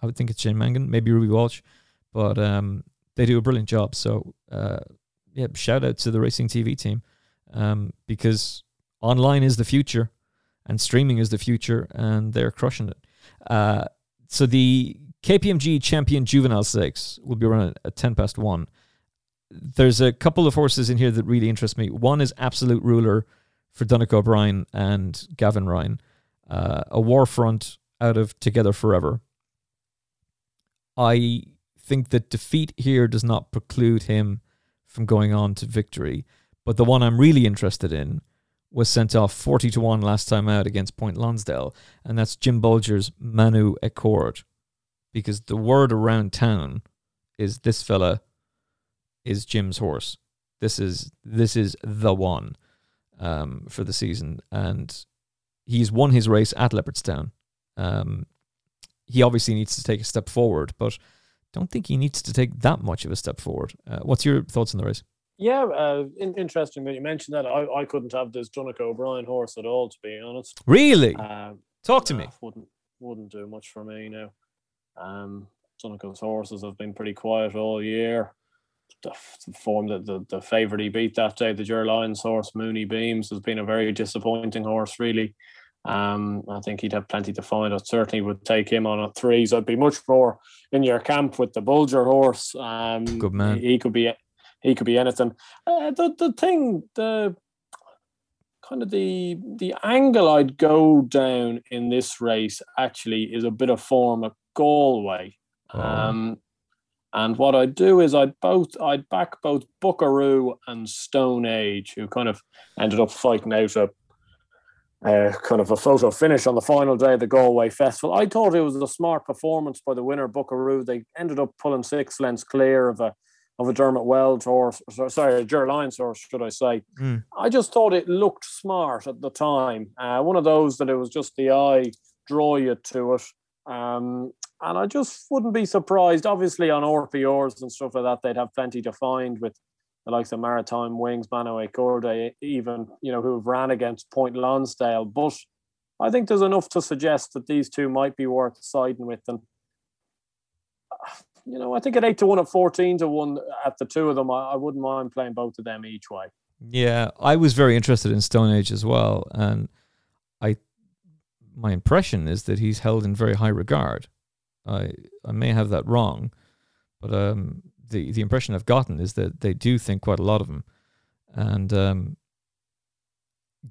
[SPEAKER 2] I would think it's Jane Mangan, maybe Ruby Walsh, but um, they do a brilliant job. So uh, yeah, shout out to the Racing TV team um, because online is the future and streaming is the future, and they're crushing it. Uh, so the KPMG Champion Juvenile Stakes will be run at 10 past 1. There's a couple of horses in here that really interest me. One is Absolute Ruler for Donnacha O'Brien and Gavin Ryan, uh, a war front out of Together Forever. I think that defeat here does not preclude him from going on to victory. But the one I'm really interested in was sent off 40 to 1 last time out against Point Lonsdale, and that's Jim Bolger's Manu Accord. Because the word around town is this fella is Jim's horse. This is this is the one um, for the season, and he's won his race at Leopardstown. Um, he obviously needs to take a step forward, but don't think he needs to take that much of a step forward. Uh, what's your thoughts on the race?
[SPEAKER 3] Yeah, uh, in, interesting that you mentioned that. I, I couldn't have this Donnacha O'Brien horse at all, to be honest.
[SPEAKER 2] Really?
[SPEAKER 3] Um,
[SPEAKER 2] Talk to me.
[SPEAKER 3] Wouldn't wouldn't do much for me now. Um, Donnacha's horses have been pretty quiet all year. The, the form that the, the favourite he beat that day, the Ger Lyons horse, Mooney Beams, has been a very disappointing horse, really. Um, I think he'd have plenty to find. I certainly would take him on at threes. I'd be much more in your camp with the Bolger horse. Um,
[SPEAKER 2] Good man.
[SPEAKER 3] He, he could be he could be anything. Uh, the the thing, the kind of the the angle I'd go down in this race actually is a bit of form at Galway. Oh. Um, and what I'd do is I'd both I'd back both Buckaroo and Stone Age, who kind of ended up fighting out a uh, kind of a photo finish on the final day of the Galway Festival. I thought it was a smart performance by the winner, Buckaroo. They ended up pulling six lengths clear of a of a Dermot Weld horse, sorry, a Ger Lyons horse, should I say. Mm. I just thought it looked smart at the time. Uh, one of those that it was just the eye draw you to it. Um, and I just wouldn't be surprised. Obviously, on RPRs and stuff like that, they'd have plenty to find with the likes of Maritime Wings, Mano Corday, even you know who've ran against Point Lonsdale. But I think there's enough to suggest that these two might be worth siding with. And you know, I think at eight to one, at fourteen to one, at the two of them, I, I wouldn't mind playing both of them each way.
[SPEAKER 2] Yeah, I was very interested in Stone Age as well, and I my impression is that he's held in very high regard. I I may have that wrong, but um, the the impression I've gotten is that they do think quite a lot of him, and um,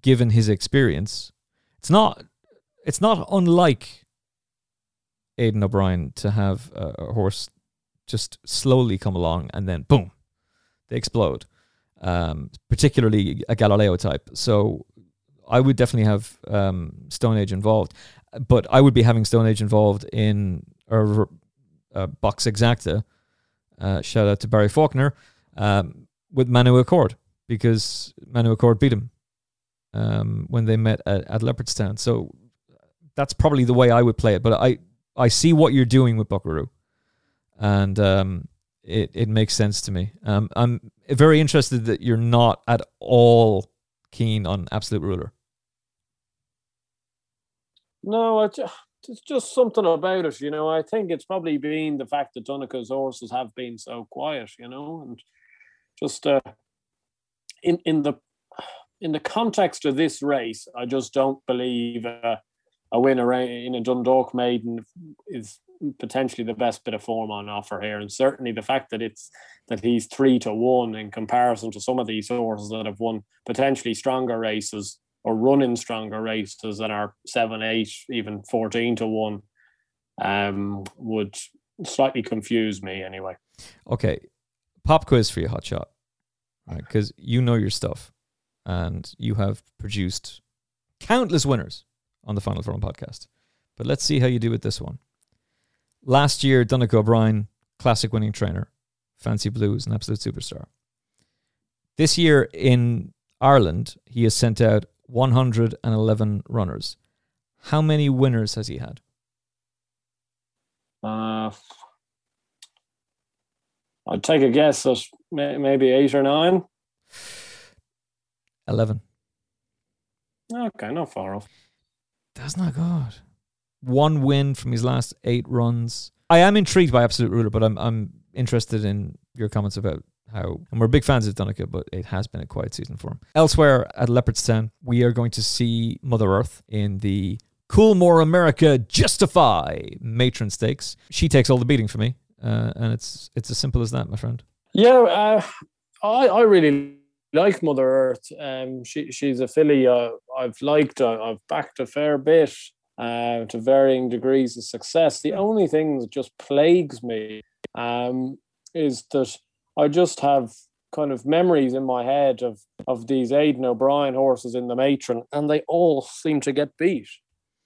[SPEAKER 2] given his experience, it's not it's not unlike Aidan O'Brien to have a, horse just slowly come along and then boom, they explode. Um, particularly a Galileo type. So I would definitely have um, Stone Age involved, but I would be having Stone Age involved in a, a box exacta. Uh, shout out to Barry Faulkner um, with Manu Accord because Manu Accord beat him um, when they met at, at Leopardstown. So that's probably the way I would play it. But I I see what you're doing with Buckaroo, and um, it it makes sense to me. Um, I'm very interested that you're not at all keen on Absolute Ruler.
[SPEAKER 3] No, it's just something about it, you know. I think it's probably been the fact that Donnacha's horses have been so quiet, you know, and just uh, in in the in the context of this race, I just don't believe uh, a winner in a Dundalk maiden is potentially the best bit of form on offer here, and certainly the fact that it's that he's three to one in comparison to some of these horses that have won potentially stronger races or running stronger races than our seven, eight, even fourteen to one, um, would slightly confuse me anyway.
[SPEAKER 2] Okay, pop quiz for you, Hotshot, right? Because you know your stuff, and you have produced countless winners on the Final Furlong podcast. But let's see how you do with this one. Last year, Donnacha O'Brien, classic winning trainer, Fancy Blues, an absolute superstar. This year in Ireland, he has sent out 111 runners. How many winners has he had?
[SPEAKER 3] Uh, I'd take a guess at maybe eight or nine.
[SPEAKER 2] 11.
[SPEAKER 3] Okay, not far off.
[SPEAKER 2] That's not good. One win from his last eight runs. I am intrigued by Absolute Ruler, but I'm I'm interested in your comments about how, and we're big fans of Donnacha, but it has been a quiet season for him. Elsewhere at Leopardstown, we are going to see Mother Earth in the Coolmore America Justify Matron Stakes. She takes all the beating for me, uh, and it's it's as simple as that, my friend.
[SPEAKER 3] Yeah, uh, I I really like Mother Earth. Um, she she's a filly uh, I've liked. I've backed a fair bit uh, to varying degrees of success. The only thing that just plagues me um, is that I just have kind of memories in my head of of these Aidan O'Brien horses in the matron, and they all seem to get beat.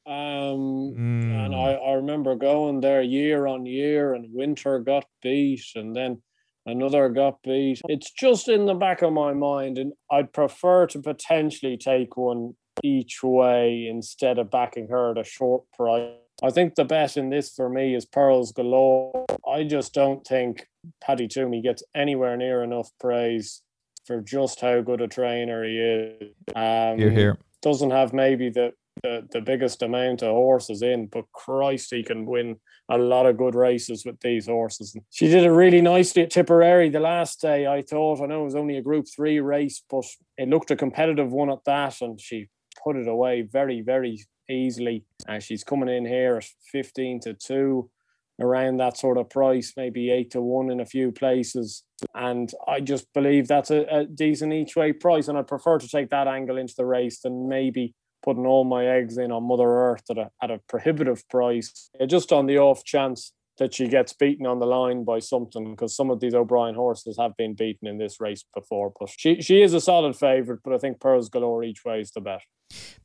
[SPEAKER 3] Um, mm. And I, I remember going there year on year, and Winter got beat, and then another got beat. It's just in the back of my mind, and I'd prefer to potentially take one each way instead of backing her at a short price. I think the bet in this for me is Pearls Galore. I just don't think Paddy Twomey gets anywhere near enough praise for just how good a trainer he is.
[SPEAKER 2] Um, You're here.
[SPEAKER 3] Doesn't have maybe the, the, the biggest amount of horses in, but Christ, he can win a lot of good races with these horses. She did it really nicely at Tipperary the last day. I thought I know it was only a Group Three race, but it looked a competitive one at that, and she put it away very, very easily. And she's coming in here at 15 to 2. around that sort of price, maybe eight to one in a few places. And I just believe that's a, a decent each way price. And I'd prefer to take that angle into the race than maybe putting all my eggs in on Mother Earth at a, at a prohibitive price, uh, just on the off chance that she gets beaten on the line by something because some of these O'Brien horses have been beaten in this race before. But she she is a solid favourite, but I think Pearls Galore each way is the bet.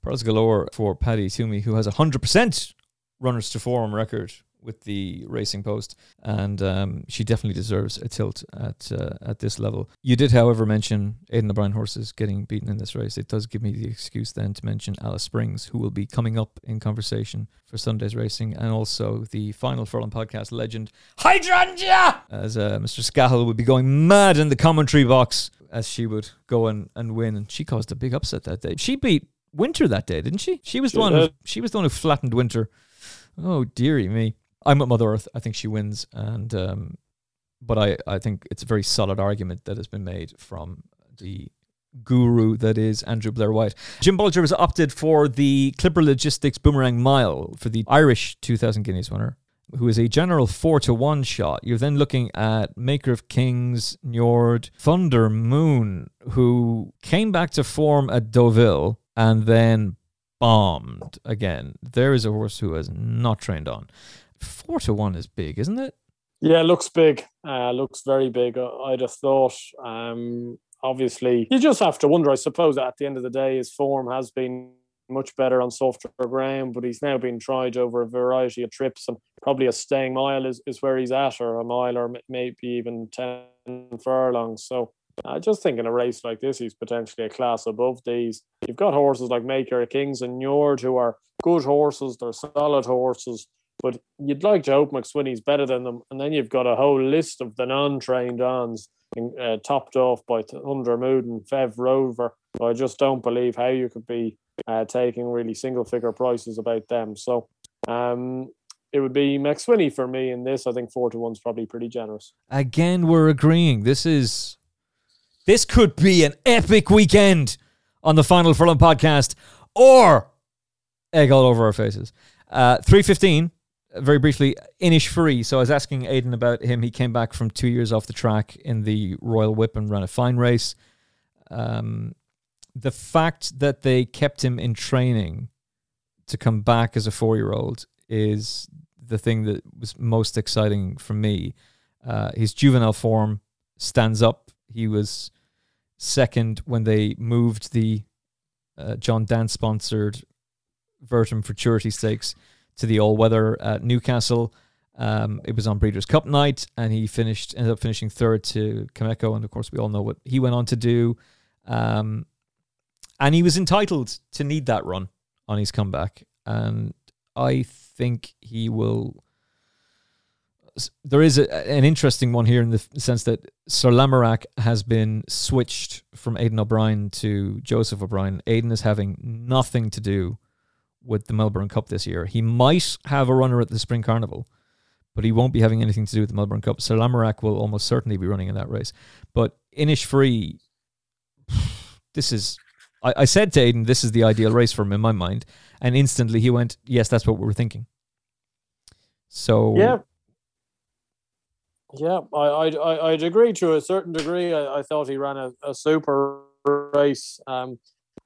[SPEAKER 2] Pearls Galore for Paddy Twomey, who has a hundred percent runners to form record with the Racing Post, and um, she definitely deserves a tilt at uh, at this level. You did, however, mention Aidan O'Brien horses getting beaten in this race. It does give me the excuse then to mention Alice Springs, who will be coming up in conversation for Sunday's racing, and also the final Furlong podcast legend Hydrangea, as uh, Mr. Scahill would be going mad in the commentary box as she would go and, and win, and she caused a big upset that day. She beat Winter that day, didn't she? She was
[SPEAKER 3] She
[SPEAKER 2] the one. Who, she was the one who flattened Winter. Oh dearie me. I'm at Mother Earth. I think she wins, and um, but I I think it's a very solid argument that has been made from the guru that is Andrew Blair White. Jim Bolger has opted for the Clipper Logistics Boomerang Mile for the Irish 2,000 Guineas winner. Who is a general four to one shot? You're then looking at Maker of Kings, Njord, Thunder Moon, who came back to form at Deauville and then bombed again. There is a horse who has not trained on. Four to one is big, isn't it?
[SPEAKER 3] Yeah, looks big. Uh, looks very big. I'd have thought. Um, obviously, you just have to wonder. I suppose at the end of the day, his form has been much better on softer ground, but he's now been tried over a variety of trips, and probably a staying mile is, is where he's at, or a mile, or maybe even ten furlongs. So. I just think in a race like this, he's potentially a class above these. You've got horses like Maker Kings and Njord who are good horses, they're solid horses, but you'd like to hope Mac Swiney's better than them. And then you've got a whole list of the non-trained ons, uh, topped off by Thunder Moon and Fev Rover. So I just don't believe how you could be uh, taking really single-figure prices about them. So um, it would be Mac Swiney for me in this. I think four to one's probably pretty generous.
[SPEAKER 2] Again, we're agreeing. This is this could be an epic weekend on the final Furlong podcast, or egg all over our faces. Uh, Three fifteen. Very briefly, Innisfree. So I was asking Aidan about him. He came back from two years off the track in the Royal Whip and ran a fine race. Um, the fact that they kept him in training to come back as a four-year-old is the thing that was most exciting for me. Uh, his juvenile form stands up. He was second when they moved the uh, John Dance sponsored Vertem Futurity Stakes to the all weather at Newcastle. Um, it was on Breeders' Cup night, and he finished ended up finishing third to Kameko, and of course we all know what he went on to do. Um, and he was entitled to need that run on his comeback, and I think he will there is a, an interesting one here in the sense that Sir Lamorak has been switched from Aidan O'Brien to Joseph O'Brien. Aidan is having nothing to do with the Melbourne Cup this year. He might have a runner at the Spring Carnival, but he won't be having anything to do with the Melbourne Cup. Sir Lamorak will almost certainly be running in that race. But Innisfree, this is. I, I said to Aidan, this is the ideal race for him in my mind. And instantly he went, yes, that's what we were thinking. So
[SPEAKER 3] Yeah. Yeah, I, I- I'd agree to a certain degree. I, I thought he ran a, a super race um,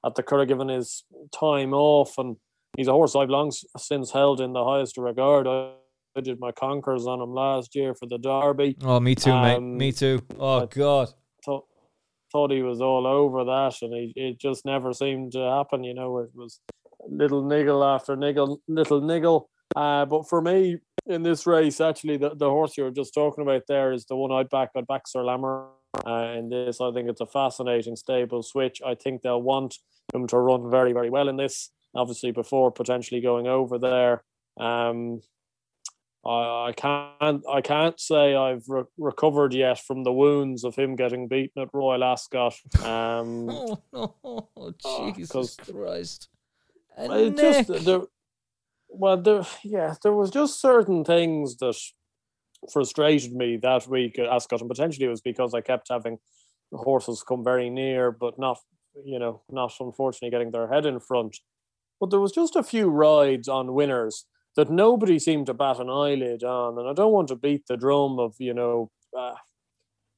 [SPEAKER 3] at the given his time off, and he's a horse I've long since held in the highest regard. I, I did my conkers on him last year for the Derby.
[SPEAKER 2] Oh, me too, mate.
[SPEAKER 3] Um,
[SPEAKER 2] Me too. Oh
[SPEAKER 3] I-
[SPEAKER 2] God.
[SPEAKER 3] Thought, thought he was all over that, and he, it just never seemed to happen. You know, it was little niggle after niggle, little niggle. Uh, but for me, in this race, actually, the, the horse you were just talking about there is the one I'd back. I'd back Sir Lammer uh, in this. I think it's a fascinating stable switch. I think they'll want him to run very, very well in this, obviously, before potentially going over there. Um, I, I can't I can't say I've re- recovered yet from the wounds of him getting beaten at Royal Ascot. Um,
[SPEAKER 2] Oh no,
[SPEAKER 3] Oh,
[SPEAKER 2] Jesus
[SPEAKER 3] 'cause-
[SPEAKER 2] Christ!
[SPEAKER 3] it just there, well, there, yeah, there was just certain things that frustrated me that week at Ascot, and potentially it was because I kept having horses come very near, but not, you know, not unfortunately getting their head in front. But there was just a few rides on winners that nobody seemed to bat an eyelid on. And I don't want to beat the drum of, you know, uh,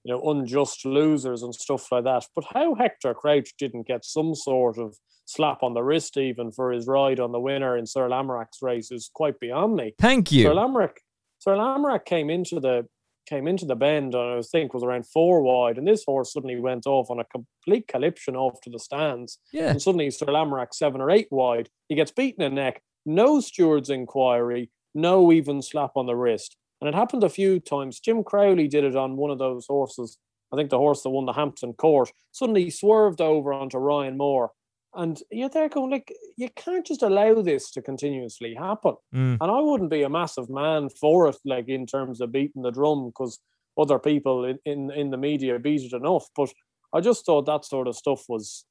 [SPEAKER 3] you know, unjust losers and stuff like that. But how Hector Crouch didn't get some sort of slap on the wrist even for his ride on the winner in Sir Lamorak's race is quite beyond me.
[SPEAKER 2] Thank you.
[SPEAKER 3] Sir Lamorak, Sir Lamorak came into the came into the bend and I think was around four wide, and this horse suddenly went off on a complete conniption off to the stands.
[SPEAKER 2] Yeah.
[SPEAKER 3] And suddenly Sir Lamorak seven or eight wide. He gets beaten in neck, no steward's inquiry, no even slap on the wrist. And it happened a few times. Jim Crowley did it on one of those horses. I think the horse that won the Hampton Court suddenly swerved over onto Ryan Moore. And you're there going, like, you can't just allow this to continuously happen.
[SPEAKER 2] Mm.
[SPEAKER 3] And I wouldn't be a massive man for it, like in terms of beating the drum, because other people in, in, in the media beat it enough. But I just thought that sort of stuff was,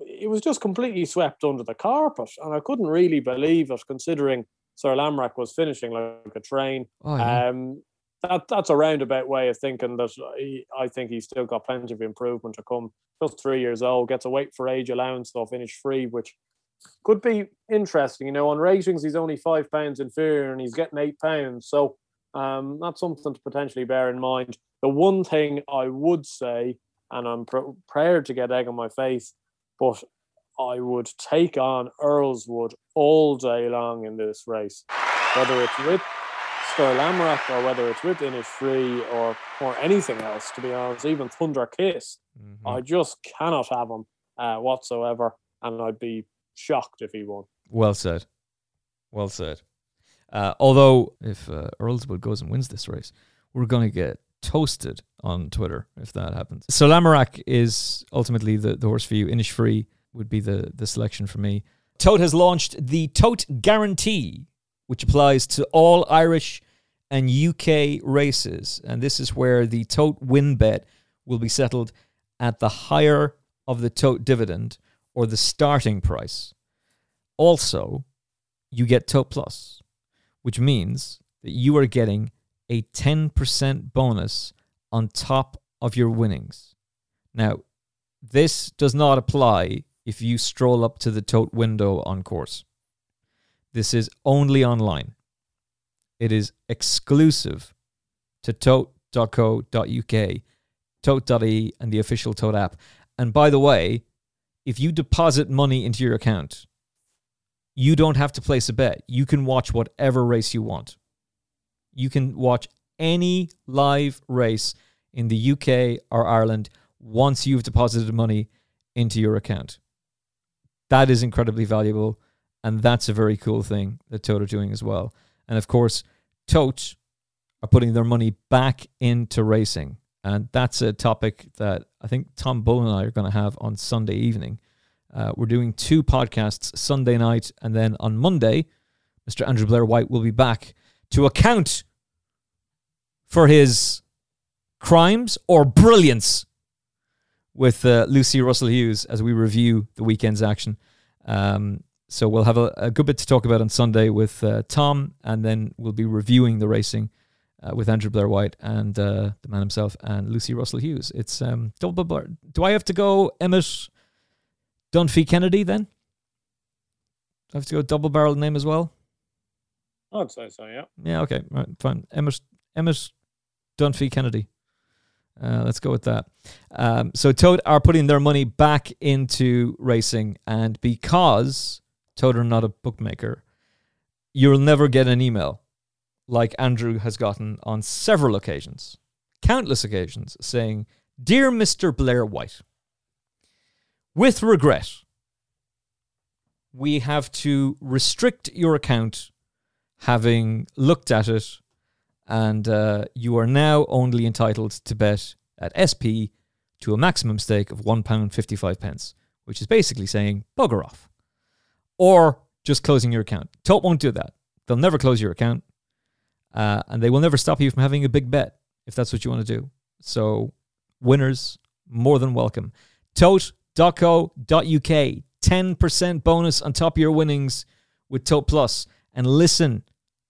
[SPEAKER 3] it was just completely swept under the carpet. And I couldn't really believe it, considering Sir Lamorak was finishing like a train.
[SPEAKER 2] Oh, yeah.
[SPEAKER 3] Um, that that's a roundabout way of thinking that he, I think he's still got plenty of improvement to come. Just three years old, gets a weight for age allowance, so finish free, which could be interesting. You know, on ratings he's only five pounds inferior, and he's getting eight pounds. So um, that's something to potentially bear in mind. The one thing I would say, and I'm pr- prepared to get egg on my face, but I would take on Earlswood all day long in this race, whether it's with Sir Lamorak or whether it's with Innisfree or or anything else. To be honest, even Thunder Kiss,
[SPEAKER 2] Mhm.
[SPEAKER 3] I just cannot have him uh, whatsoever, and I'd be shocked if he won.
[SPEAKER 2] Well said. Well said. Uh, although, if uh, Earlswood goes and wins this race, we're going to get toasted on Twitter if that happens. So Lamorak is ultimately the, the horse for you. Innisfree would be the, the selection for me. Tote has launched the Tote Guarantee, which applies to all Irish and UK races. And this is where the Tote win bet will be settled at the higher of the Tote dividend or the starting price. Also, you get Tote Plus, which means that you are getting a 10% bonus on top of your winnings. Now, this does not apply if you stroll up to the Tote window on course. This is only online. It is exclusive to tote.co.uk, tote.ie, and the official Tote app. And by the way, if you deposit money into your account, you don't have to place a bet. You can watch whatever race you want. You can watch any live race in the UK or Ireland once you've deposited money into your account. That is incredibly valuable, and that's a very cool thing that are doing as well. And of course, Tote are putting their money back into racing. And that's a topic that I think Tom Bull and I are going to have on Sunday evening. Uh, we're doing two podcasts Sunday night, and then on Monday, Mr. Andrew Blair White will be back to account for his crimes or brilliance with uh, Lucy Russell Hughes as we review the weekend's action. Um, so we'll have a, a, good bit to talk about on Sunday with uh, Tom, and then we'll be reviewing the racing uh, with Andrew Blair White and uh, the man himself and Lucy Russell Hughes. It's um, double. Bar- Do I have to go Emmet Dunphy Kennedy then? Do I have to go double barrel name as well?
[SPEAKER 3] I'd say so, yeah.
[SPEAKER 2] Yeah, okay, right, fine. Emmet Emmet Dunphy Kennedy. Uh, let's go with that. Um, so Tote are putting their money back into racing, and because Are not a bookmaker, you'll never get an email like Andrew has gotten on several occasions, countless occasions, saying, "Dear Mister Blair White, with regret, we have to restrict your account, having looked at it." and uh, you are now only entitled to bet at SP to a maximum stake of £1.55, pence, which is basically saying bugger off. Or just closing your account. Tote won't do that. They'll never close your account, uh, and they will never stop you from having a big bet if that's what you want to do. So, winners, more than welcome. Tote.co.uk, 10% bonus on top of your winnings with Tote Plus. And listen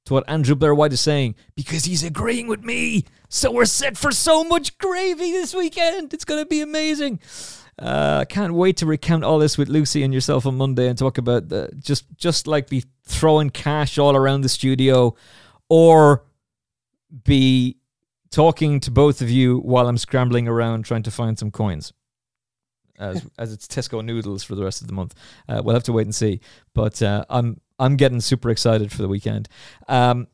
[SPEAKER 2] to what Andrew Blair White is saying because he's agreeing with me. So we're set for so much gravy this weekend. It's going to be amazing. Uh, can't wait to recount all this with Lucy and yourself on Monday and talk about the, just just like be throwing cash all around the studio, or be talking to both of you while I'm scrambling around trying to find some coins. As as it's Tesco noodles for the rest of the month, uh, we'll have to wait and see. But uh, I'm I'm getting super excited for the weekend. Um,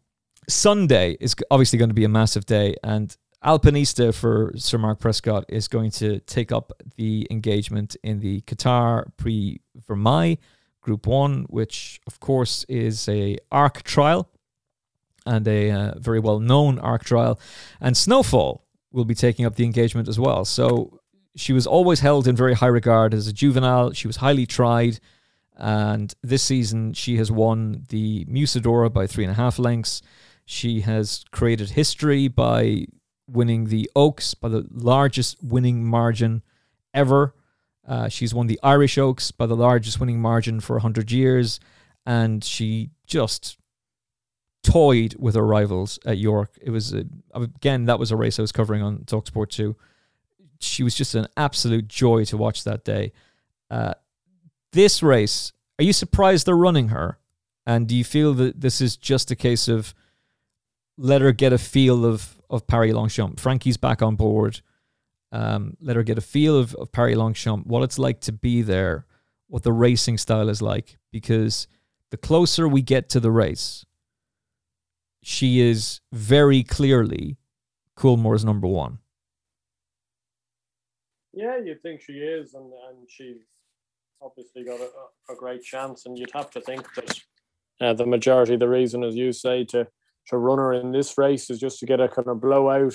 [SPEAKER 2] Sunday is obviously going to be a massive day, and Alpinista for Sir Mark Prescott is going to take up the engagement in the Qatar Prix Vermeille Group One, which of course is a arc trial and a uh, very well known arc trial. And Snowfall will be taking up the engagement as well. So she was always held in very high regard as a juvenile. She was highly tried. And this season, she has won the Musidora by three and a half lengths. She has created history by winning the Oaks by the largest winning margin ever. Uh, she's won the Irish Oaks by the largest winning margin for 100 years. And she just toyed with her rivals at York. It was, a, again, that was a race I was covering on Talksport 2. She was just an absolute joy to watch that day. Uh, this race, are you surprised they're running her? And do you feel that this is just a case of let her get a feel of of Paris Longchamp. Frankie's back on board. Um, let her get a feel of, of Paris Longchamp, what it's like to be there, what the racing style is like. Because the closer we get to the race, she is very clearly Coolmore's number one.
[SPEAKER 3] Yeah, you'd think she is, and, and she's obviously got a, a great chance. And you'd have to think that uh, the majority of the reason, as you say, to to run her in this race is just to get a kind of blowout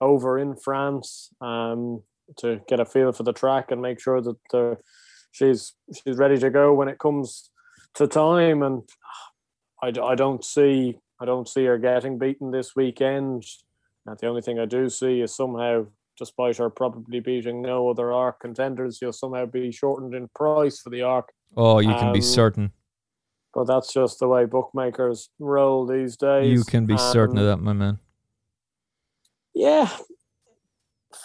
[SPEAKER 3] over in France, um, to get a feel for the track and make sure that the, she's she's ready to go when it comes to time. And I, I don't see I don't see her getting beaten this weekend. And the only thing I do see is somehow, despite her probably beating no other arc contenders, you'll somehow be shortened in price for the arc.
[SPEAKER 2] Oh, you can um, be certain.
[SPEAKER 3] But that's just the way bookmakers roll these days.
[SPEAKER 2] You can be um, certain of that, my man.
[SPEAKER 3] Yeah.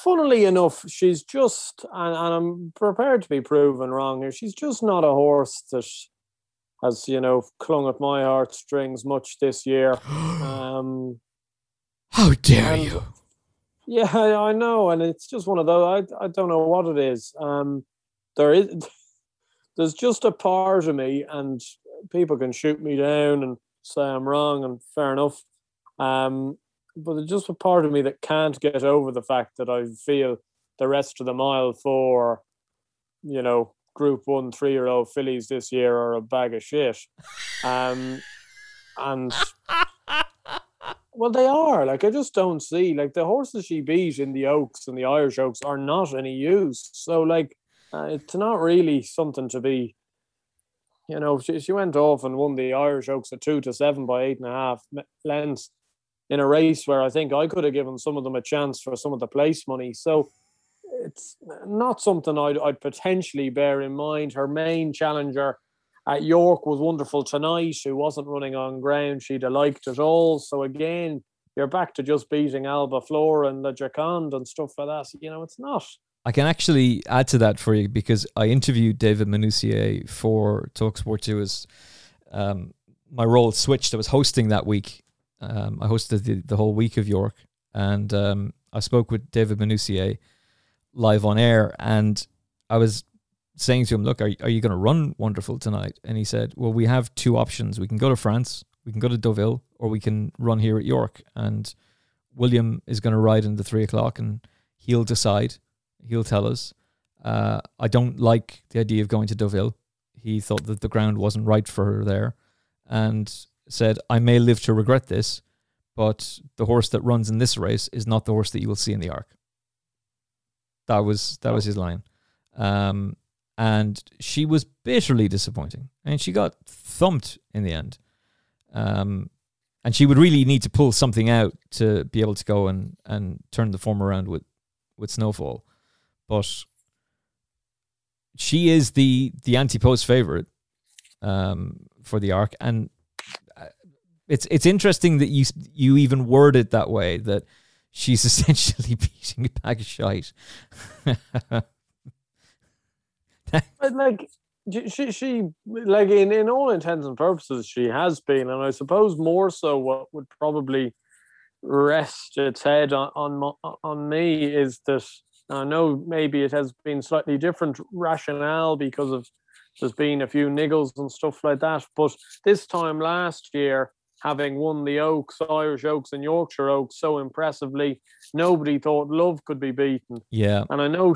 [SPEAKER 3] Funnily enough, she's just, and, and I'm prepared to be proven wrong here, she's just not a horse that has, you know, clung at my heartstrings much this year. Um,
[SPEAKER 2] How dare and, you?
[SPEAKER 3] Yeah, I know. And it's just one of those, I, I don't know what it is. Um, there is, there's just a part of me, and people can shoot me down and say I'm wrong, and fair enough. Um, but there's just a part of me that can't get over the fact that I feel the rest of the mile for, you know, Group One three-year-old fillies this year are a bag of shit. Um, and well, they are. Like I just don't see like the horses she beat in the Oaks and the Irish Oaks are not any use. So like, uh, it's not really something to be you know, she, she went off and won the Irish Oaks at two to seven by eight and a half lengths in a race where I think I could have given some of them a chance for some of the place money. So it's not something I'd, I'd potentially bear in mind. Her main challenger at York was wonderful tonight, She wasn't running on ground she'd have liked at all. So again, you're back to just beating Alba Flora and the Joconde and stuff like that. You know, it's not
[SPEAKER 2] I can actually add to that for you because I interviewed David Menuisier for Talksport 2 as um, my role switched. I was hosting that week. Um, I hosted the, the whole week of York and um, I spoke with David Menuisier live on air and I was saying to him, look, are, are you going to run Wonderful tonight? And he said, well, we have two options. We can go to France, we can go to Deauville, or we can run here at York. And William is going to ride in the three o'clock and he'll decide he'll tell us. Uh, I don't like the idea of going to Deauville. He thought that the ground wasn't right for her there, and said, "I may live to regret this, but the horse that runs in this race is not the horse that you will see in the Arc." That was that was his line, um, and she was bitterly disappointing, and she got thumped in the end. Um, and she would really need to pull something out to be able to go and, and turn the form around with, with Snowfall but she is the the anti post favorite um, for the arc, and uh, it's it's interesting that you you even word it that way that she's essentially beating a bag of shite.
[SPEAKER 3] but like she, she, like in, in all intents and purposes, she has been, and I suppose more so what would probably rest its head on on, on me is that I know maybe it has been slightly different rationale because of there's been a few niggles and stuff like that, but this time last year having won the Oaks, Irish Oaks and Yorkshire Oaks so impressively. Nobody thought Love could be beaten.
[SPEAKER 2] Yeah.
[SPEAKER 3] And I know,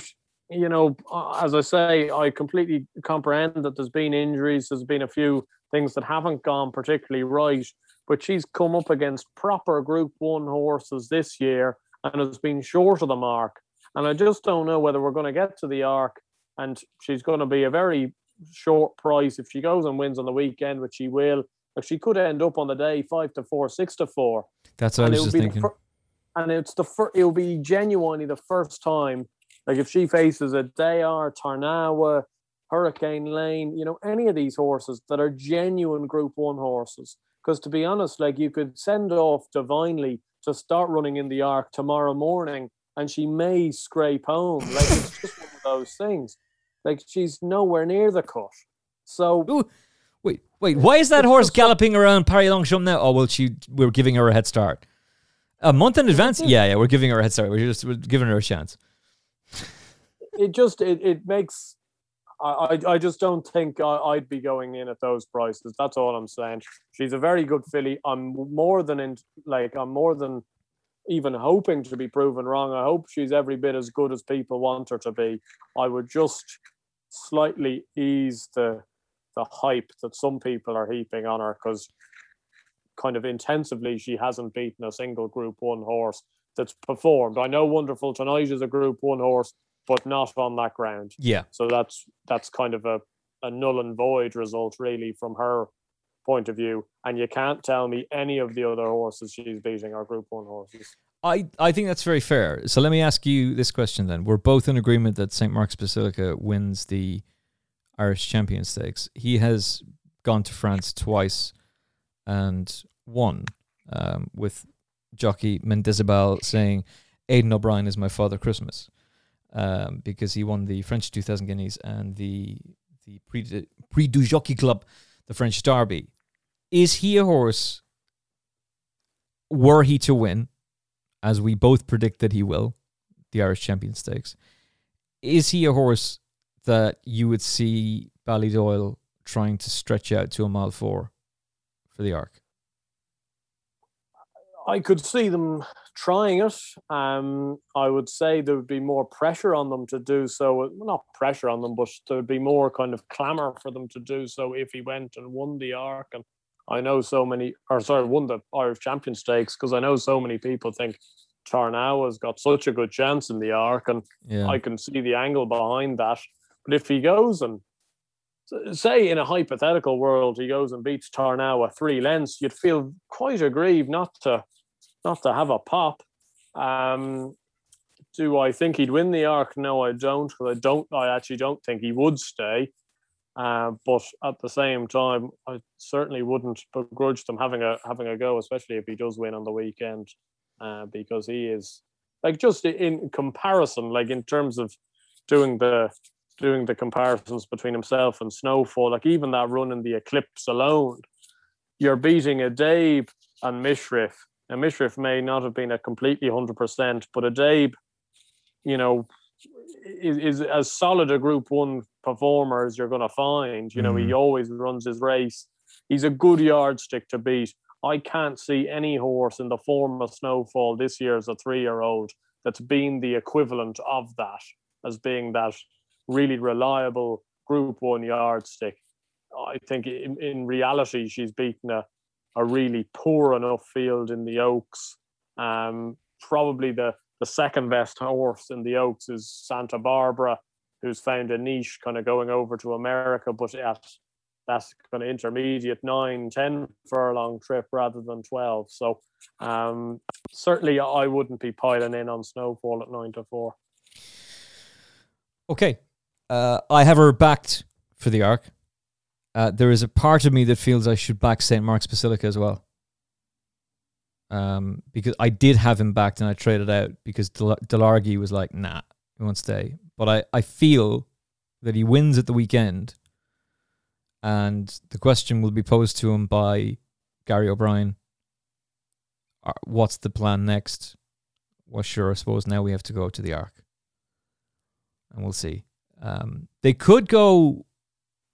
[SPEAKER 3] you know, as I say, I completely comprehend that there's been injuries, there's been a few things that haven't gone particularly right, but she's come up against proper Group One horses this year and has been short of the mark. And I just don't know whether we're going to get to the arc and she's going to be a very short price if she goes and wins on the weekend, which she will like she could end up on the day five to four, six to four.
[SPEAKER 2] That's what and I was just thinking.
[SPEAKER 3] Fir- and it's the first. It'll be genuinely the first time. Like if she faces a Are, Tarnawa, Hurricane Lane, you know, any of these horses that are genuine Group One horses. Because to be honest, like you could send off Divinely to start running in the Arc tomorrow morning, and she may scrape home. Like it's just one of those things. Like she's nowhere near the cut. So
[SPEAKER 2] Ooh, Wait, wait. Why is that horse galloping around Paris Longchamp now? Oh well, she we're giving her a head start. A month in advance? Yeah, yeah. We're giving her a head start. We're just we're giving her a chance.
[SPEAKER 3] It just it, it makes I, I just don't think I, would be going in at those prices. That's all I'm saying. She's a very good filly. I'm more than in like I'm more than even hoping to be proven wrong. I hope she's every bit as good as people want her to be. I would just slightly ease the the hype that some people are heaping on her because kind of intensively she hasn't beaten a single Group One horse that's performed. I know Wonderful Tonight is a Group One horse, but not on that ground.
[SPEAKER 2] Yeah.
[SPEAKER 3] So that's that's kind of a, a null and void result really from her point of view. And you can't tell me any of the other horses she's beating are Group One horses.
[SPEAKER 2] I, I think that's very fair. So let me ask you this question then. We're both in agreement that St. Mark's Basilica wins the Irish Champion Stakes. He has gone to France twice and won um, with jockey Mendizabal saying, Aidan O'Brien is my father Christmas um, because he won the French 2000 Guineas and the the Prix, Prix du Jockey Club, the French Derby. Is he a horse, were he to win, as we both predict that he will, the Irish Champion Stakes, is he a horse that you would see Ballydoyle trying to stretch out to a mile four for the arc?
[SPEAKER 3] I could see them trying it. Um, I would say there would be more pressure on them to do so. Not pressure on them, but there would be more kind of clamour for them to do so if he went and won the arc. And I know so many, or sorry, won the Irish Champion Stakes because I know so many people think Tarnawa has got such a good chance in the arc, and yeah. I can see the angle behind that. But if he goes and say in a hypothetical world he goes and beats Tarnawa three lengths, you'd feel quite aggrieved not to not to have a pop. Um, do I think he'd win the arc? No, I don't. I don't. I actually don't think he would stay. Uh, but at the same time, I certainly wouldn't begrudge them having a having a go, especially if he does win on the weekend, uh, because he is like just in comparison, like in terms of doing the doing the comparisons between himself and Snowfall, like even that run in the Eclipse alone, you're beating Addeybb and Mishriff. And Mishriff may not have been a completely 100%, but Addeybb, you know, is, is as solid a Group 1 performer as you're going to find. You know, mm-hmm. he always runs his race. He's a good yardstick to beat. I can't see any horse in the form of Snowfall this year as a three year old that's been the equivalent of that, as being that really reliable Group One yardstick. I think in, in reality, she's beaten a, a really poor enough field in the Oaks. Um, probably the, the second best horse in the Oaks is Santa Barbara, who's found a niche kind of going over to America, but at that's kind of intermediate nine, 10 furlong trip rather than 12. So um, certainly I wouldn't be piling in on Snowfall at nine to four.
[SPEAKER 2] Okay, uh, I have her backed for the arc. Uh, there is a part of me that feels I should back St. Mark's Basilica as well. Um, because I did have him backed and I traded out because Del- Delargy was like, nah, he won't stay. But I, I feel that he wins at the weekend, and the question will be posed to him by Gary O'Brien. uh, What's the plan next? Well, sure, I suppose now we have to go to the Arc, and we'll see. Um, they could go,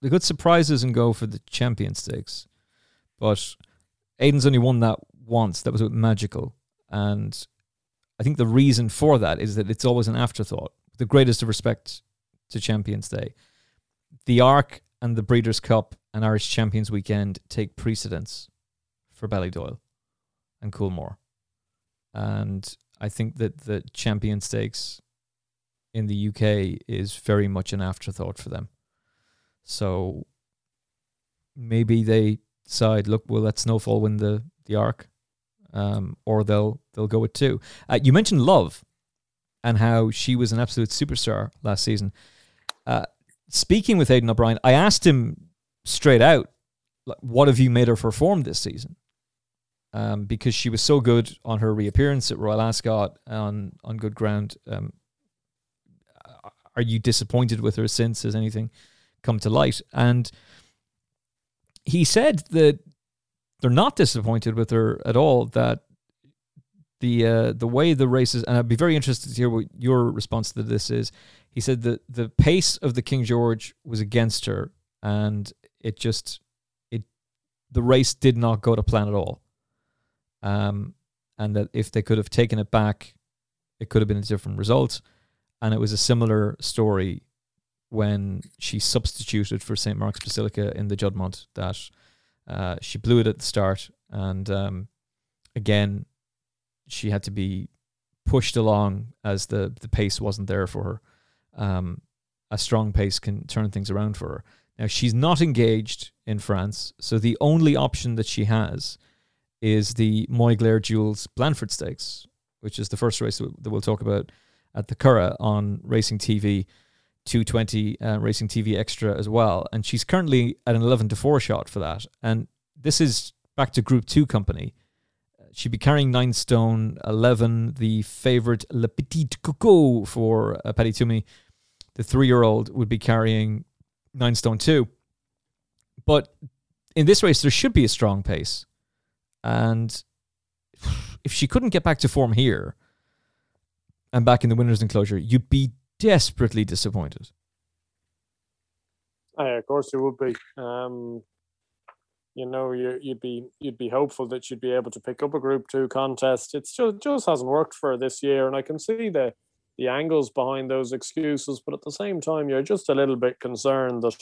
[SPEAKER 2] they could surprise us and go for the champion stakes, but Aidan's only won that once. That was Magical, and I think the reason for that is that it's always an afterthought. The greatest of respect to Champions Day, the Arc and the Breeders' Cup and Irish Champions Weekend take precedence for Ballydoyle and Coolmore, and I think that the Champion Stakes in the UK is very much an afterthought for them. So maybe they decide, look, we'll let Snowfall win the the Arc, um, or they'll they'll go with two. Uh, you mentioned Love and how she was an absolute superstar last season. Uh, speaking with Aidan O'Brien, I asked him straight out, what have you made her perform this season? Um, because she was so good on her reappearance at Royal Ascot on on good ground. Um, are you disappointed with her since? Has anything come to light? And he said that they're not disappointed with her at all. That the uh, the way the races, and I'd be very interested to hear what your response to this is. He said that the pace of the King George was against her, and it just it the race did not go to plan at all. Um, and that if they could have taken it back, it could have been a different result. And it was a similar story when she substituted for St. Mark's Basilica in the Juddmonte that uh, she blew it at the start. And um, again, she had to be pushed along as the, the pace wasn't there for her. Um, a strong pace can turn things around for her. Now, she's not engaged in France, so the only option that she has is the Moyglare Jewels Blandford Stakes, which is the first race that we'll talk about at the Curragh on Racing TV 220 uh, Racing TV Extra as well. And she's currently at an 11 to 4 shot for that. And this is back to Group 2 company. She'd be carrying 9 stone 11, the favourite Le Petit Coco for uh, Paddy Twomey. The three year old would be carrying 9 stone 2. But in this race, there should be a strong pace. And if she couldn't get back to form here and back in the winner's enclosure, you'd be desperately disappointed.
[SPEAKER 3] Yeah, of course you would be. Um, you know, you, you'd be you'd be hopeful that you'd be able to pick up a Group Two contest. It's just just hasn't worked for this year, and I can see the the angles behind those excuses. But at the same time, you're just a little bit concerned that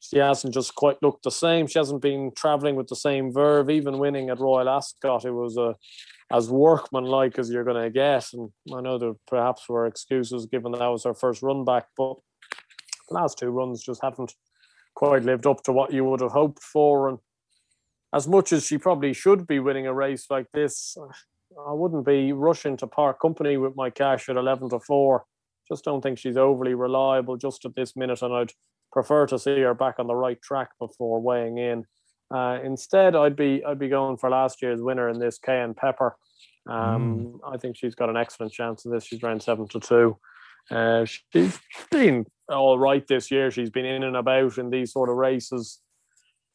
[SPEAKER 3] she hasn't just quite looked the same. She hasn't been traveling with the same verve. Even winning at Royal Ascot, it was a as workmanlike as you're going to get. And I know there perhaps were excuses given that was her first run back, but the last two runs just haven't quite lived up to what you would have hoped for. And as much as she probably should be winning a race like this, I wouldn't be rushing to part company with my cash at 11 to 4. Just don't think she's overly reliable just at this minute, and I'd prefer to see her back on the right track before weighing in. Uh, instead, I'd be I'd be going for last year's winner in this, Cayenne Pepper. Um, mm. I think she's got an excellent chance of this. She's around seven to two. Uh, she's been all right this year. She's been in and about in these sort of races.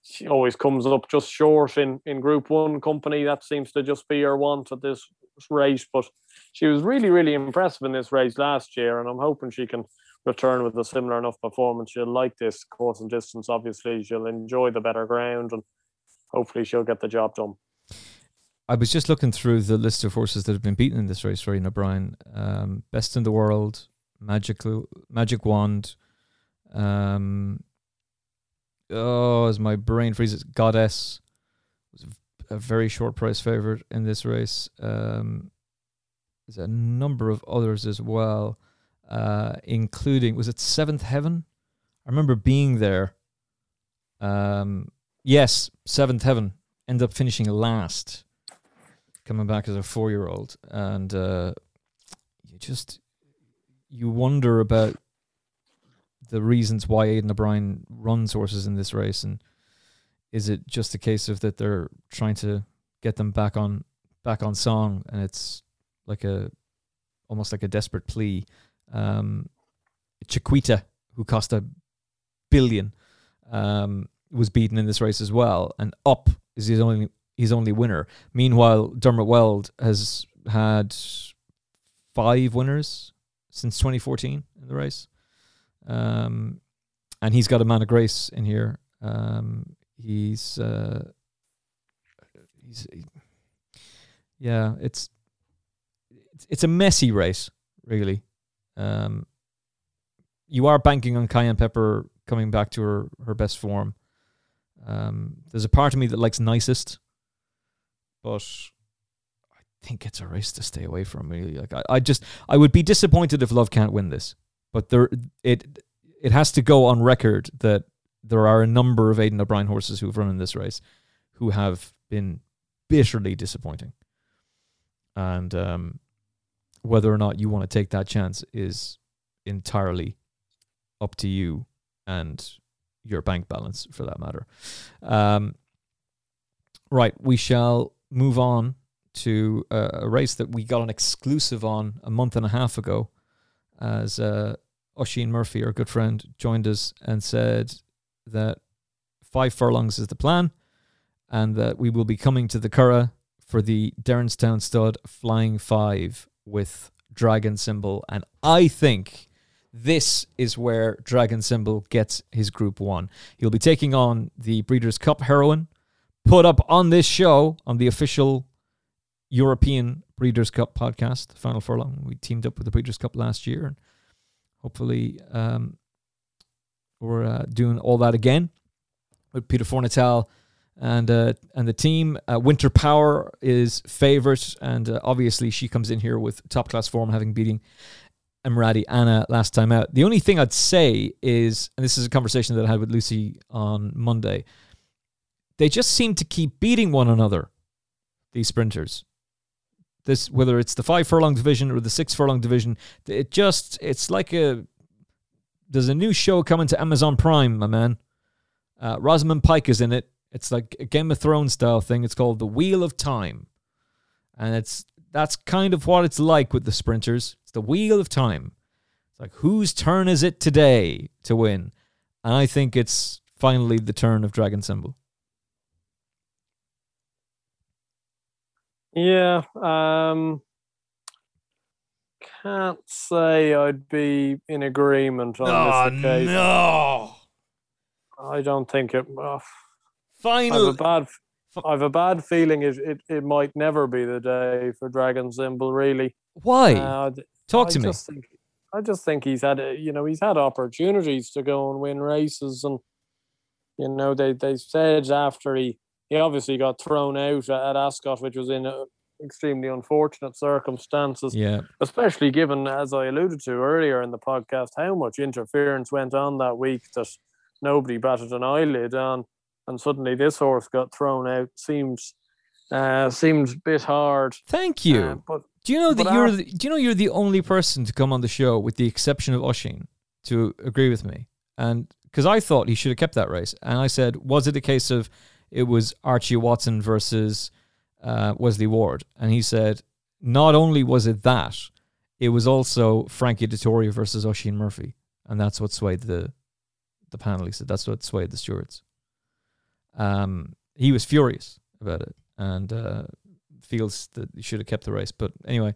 [SPEAKER 3] She always comes up just short in, in Group One company. That seems to just be her want at this race. But she was really, really impressive in this race last year, and I'm hoping she can return with a similar enough performance. She'll like this course and distance, obviously. She'll enjoy the better ground and hopefully she'll get the job done.
[SPEAKER 2] I was just looking through the list of horses that have been beaten in this race for Aidan O'Brien. Um, Best in the World, Magic, Magic Wand. Um, oh, as my brain freezes, Goddess was a, very short price favorite in this race. Um, there's a number of others as well uh, including was it Seventh Heaven? I remember being there. Um, yes, Seventh Heaven ended up finishing last, coming back as a four-year-old, and uh, you just you wonder about the reasons why Aidan O'Brien runs horses in this race, and is it just a case of that they're trying to get them back on back on song, and it's like a almost like a desperate plea um, Chiquita, who cost a billion, um, was beaten in this race as well, and Up is his only his only winner. Meanwhile, Dermot Weld has had five winners since 2014 in the race, um, and he's got a man of grace in here. Um, he's uh, he's yeah, it's it's, a messy race, really. Um, you are banking on Cayenne Pepper coming back to her, her best form. Um, there's a part of me that likes nicest, but think it's a race to stay away from. Really, like I, I just I would be disappointed if Love can't win this, but there it it has to go on record that there are a number of Aidan O'Brien horses who have run in this race who have been bitterly disappointing, and um, whether or not you want to take that chance is entirely up to you and your bank balance for that matter. Um, right, we shall move on to a, a, race that we got an exclusive on a month and a half ago as uh, Oisin Murphy, our good friend, joined us and said that five furlongs is the plan and that we will be coming to the Curragh for the Derrinstown stud Flying Five with Dragon Symbol. And I think this is where Dragon Symbol gets his Group 1. He'll be taking on the Breeders' Cup heroine, put up on this show on the official European Breeders' Cup podcast, Final Furlong. We teamed up with the Breeders' Cup last year, and hopefully um, we're uh, doing all that again with Peter Fornatale and uh, and the team. Uh, Winter Power is favourite, and uh, obviously she comes in here with top class form, having beating Emaraaty Ana last time out. The only thing I'd say is, and this is a conversation that I had with Lucy on Monday, they just seem to keep beating one another. These sprinters, this whether it's the five furlong division or the six furlong division, it just it's like a there's a new show coming to Amazon Prime, my man. Uh, Rosamund Pike is in it. It's like a Game of Thrones style thing. It's called The Wheel of Time. And it's that's kind of what it's like with the sprinters. It's the wheel of time. It's like whose turn is it today to win? And I think it's finally the turn of Dragon Symbol.
[SPEAKER 3] Yeah, um can't say I'd be in agreement on
[SPEAKER 2] oh,
[SPEAKER 3] this occasion.
[SPEAKER 2] No.
[SPEAKER 3] I don't think it. Oh,
[SPEAKER 2] Final.
[SPEAKER 3] I have a bad. I have a bad feeling it, it, it might never be the day for Dragon Symbol. Really.
[SPEAKER 2] Why? Uh, Talk to
[SPEAKER 3] I
[SPEAKER 2] me.
[SPEAKER 3] Just think, I just think he's had you know he's had opportunities to go and win races, and you know they they said after he he obviously got thrown out at Ascot, which was in a, extremely unfortunate circumstances.
[SPEAKER 2] Yeah.
[SPEAKER 3] Especially given, as I alluded to earlier in the podcast, how much interference went on that week that nobody batted an eyelid on and suddenly this horse got thrown out seems uh, seems a bit hard.
[SPEAKER 2] Thank you.
[SPEAKER 3] Uh, but
[SPEAKER 2] do you know that you're the, do you know you're the only person to come on the show with the exception of Oisin to agree with me? And because I thought he should have kept that race, and I said, was it a case of it was Archie Watson versus uh, Wesley Ward? And he said, not only was it that, it was also Frankie Dettori versus Oisin Murphy, and that's what swayed the the panel. He said that's what swayed the stewards. Um, he was furious about it and uh, feels that he should have kept the race. But anyway,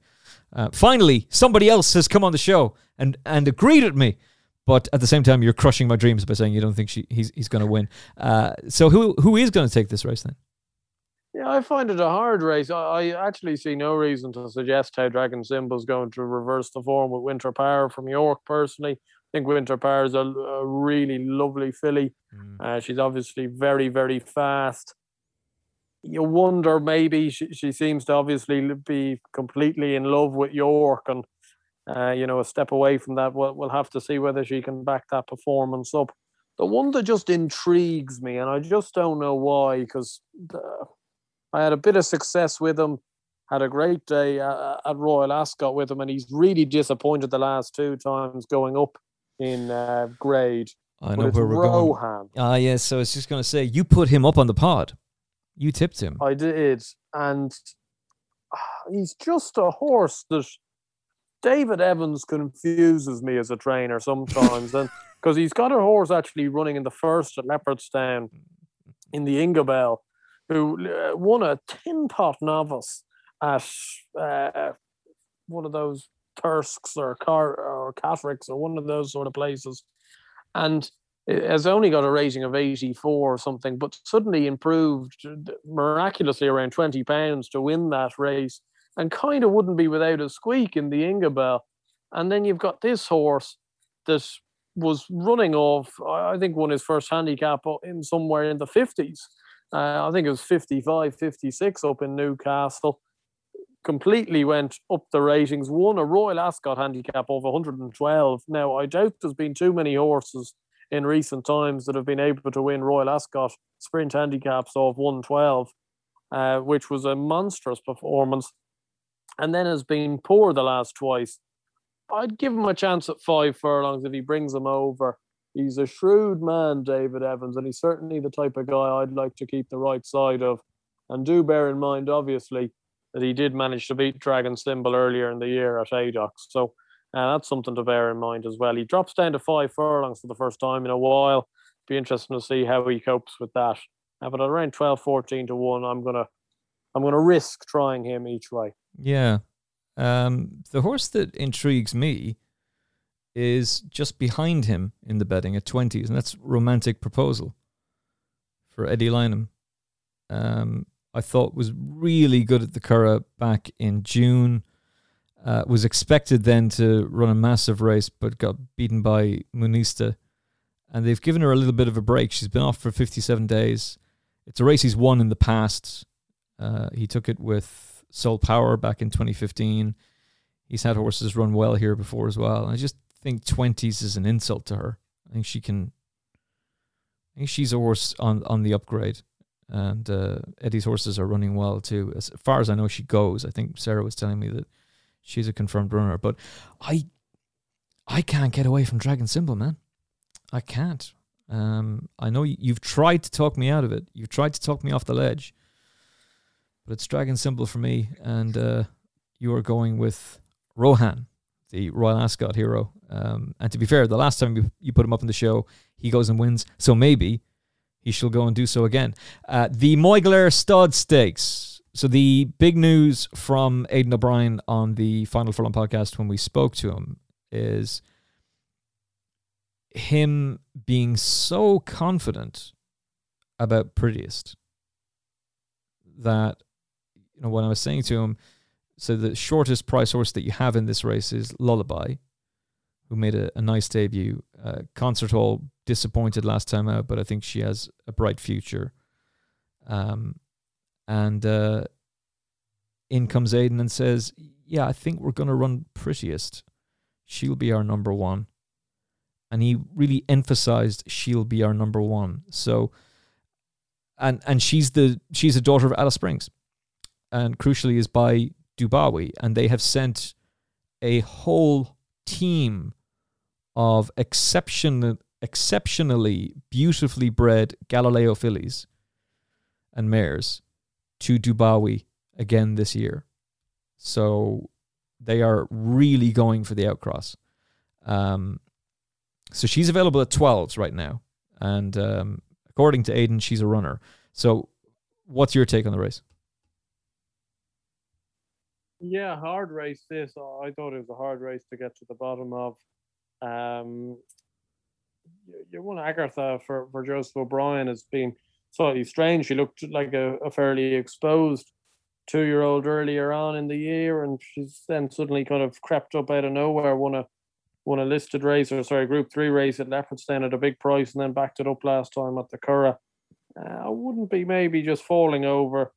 [SPEAKER 2] uh, finally, somebody else has come on the show and, and agreed with me. But at the same time, you're crushing my dreams by saying you don't think she, he's he's going to win. Uh, so who who is going to take this race then?
[SPEAKER 3] Yeah, I find it a hard race. I, I actually see no reason to suggest how Dragon Symbol's going to reverse the form with Winter Power from York. Personally, I think Winter Power is a, a really lovely filly. Mm. Uh, she's obviously very, very fast. You wonder maybe she, she seems to obviously be completely in love with York and, uh, you know, a step away from that. We'll, we'll have to see whether she can back that performance up. The one that just intrigues me, and I just don't know why, because I had a bit of success with him had a great day at, at Royal Ascot with him, and he's really disappointed the last two times going up in uh, grade.
[SPEAKER 2] I know where we're Rohaan. going. Ah, yes. So I was just going to say, you put him up on the pod. You tipped him.
[SPEAKER 3] I did, and uh, he's just a horse that David Evans confuses me as a trainer sometimes, and because he's got a horse actually running in the first at Leopardstown in the Ingabelle, who uh, won a tin pot novice at uh, one of those Thirsks or Car or Catholics or one of those sort of places, and has only got a rating of 84 or something, but suddenly improved miraculously around 20 pounds to win that race and kind of wouldn't be without a squeak in the Ingabelle. And then you've got this horse that was running off, I think, won his first handicap in somewhere in the 50s. Uh, I think it was 55, 56 up in Newcastle. Completely went up the ratings, won a Royal Ascot handicap of 112. Now, I doubt there's been too many horses in recent times that have been able to win Royal Ascot sprint handicaps of 112, uh, which was a monstrous performance, and then has been poor the last twice. I'd give him a chance at five furlongs if he brings them over. He's a shrewd man, David Evans, and he's certainly the type of guy I'd like to keep the right side of. And do bear in mind, obviously, that he did manage to beat Dragon Symbol earlier in the year at Haydock. So uh, that's something to bear in mind as well. He drops down to five furlongs for the first time in a while. Be interesting to see how he copes with that. Uh, but around 12, 14 to 1, I'm gonna I'm gonna risk trying him each way.
[SPEAKER 2] Yeah. Um, the horse that intrigues me is just behind him in the betting at 20s, and that's Romantic Proposal for Eddie Lynam. Um, I thought was really good at the Curragh back in June. Uh, was expected then to run a massive race, but got beaten by Mooneista. And they've given her a little bit of a break. She's been off for 57 days. It's a race he's won in the past. Uh, he took it with Sole Power back in 2015. He's had horses run well here before as well. And I just think 20s is an insult to her. I think she can. I think she's a horse on, on the upgrade. And uh, Eddie's horses are running well too. As far as I know, she goes. I think Sarah was telling me that she's a confirmed runner. But I I can't get away from Dragon Symbol, man. I can't. Um, I know you've tried to talk me out of it. You've tried to talk me off the ledge. But it's Dragon Symbol for me, and uh, you are going with Rohaan, the Royal Ascot hero. Um, and to be fair, the last time you, you put him up in the show, he goes and wins. So maybe he shall go and do so again. Uh, the Moyglare Stud Stakes. So the big news from Aidan O'Brien on the Final Furlong podcast when we spoke to him is him being so confident about prettiest that you know when I was saying to him, so the shortest price horse that you have in this race is Lullaby, who made a, a nice debut. Uh, Concert Hall disappointed last time out, but I think she has a bright future. Um, and uh, in comes Aidan and says, Yeah, I think we're going to run prettiest. She'll be our number one. And he really emphasized she'll be our number one. So, and and she's the she's a daughter of Alice Springs, and crucially is by Dubawi, and they have sent a whole team of exceptional, exceptionally beautifully bred Galileo fillies and mares to Dubawi again this year. So they are really going for the outcross. Um, so she's available at 12s right now. And um, according to Aidan, she's a runner. So what's your take on the race?
[SPEAKER 3] Yeah, hard race this. I thought it was a hard race to get to the bottom of. Um, you won Agartha for, for Joseph O'Brien has been slightly strange. She looked like a, a fairly exposed two year old earlier on in the year, and she's then suddenly kind of crept up out of nowhere, won a won a listed race or sorry, Group Three race at Leopardstown at a big price, and then backed it up last time at the Curragh. Uh, I wouldn't be maybe just falling over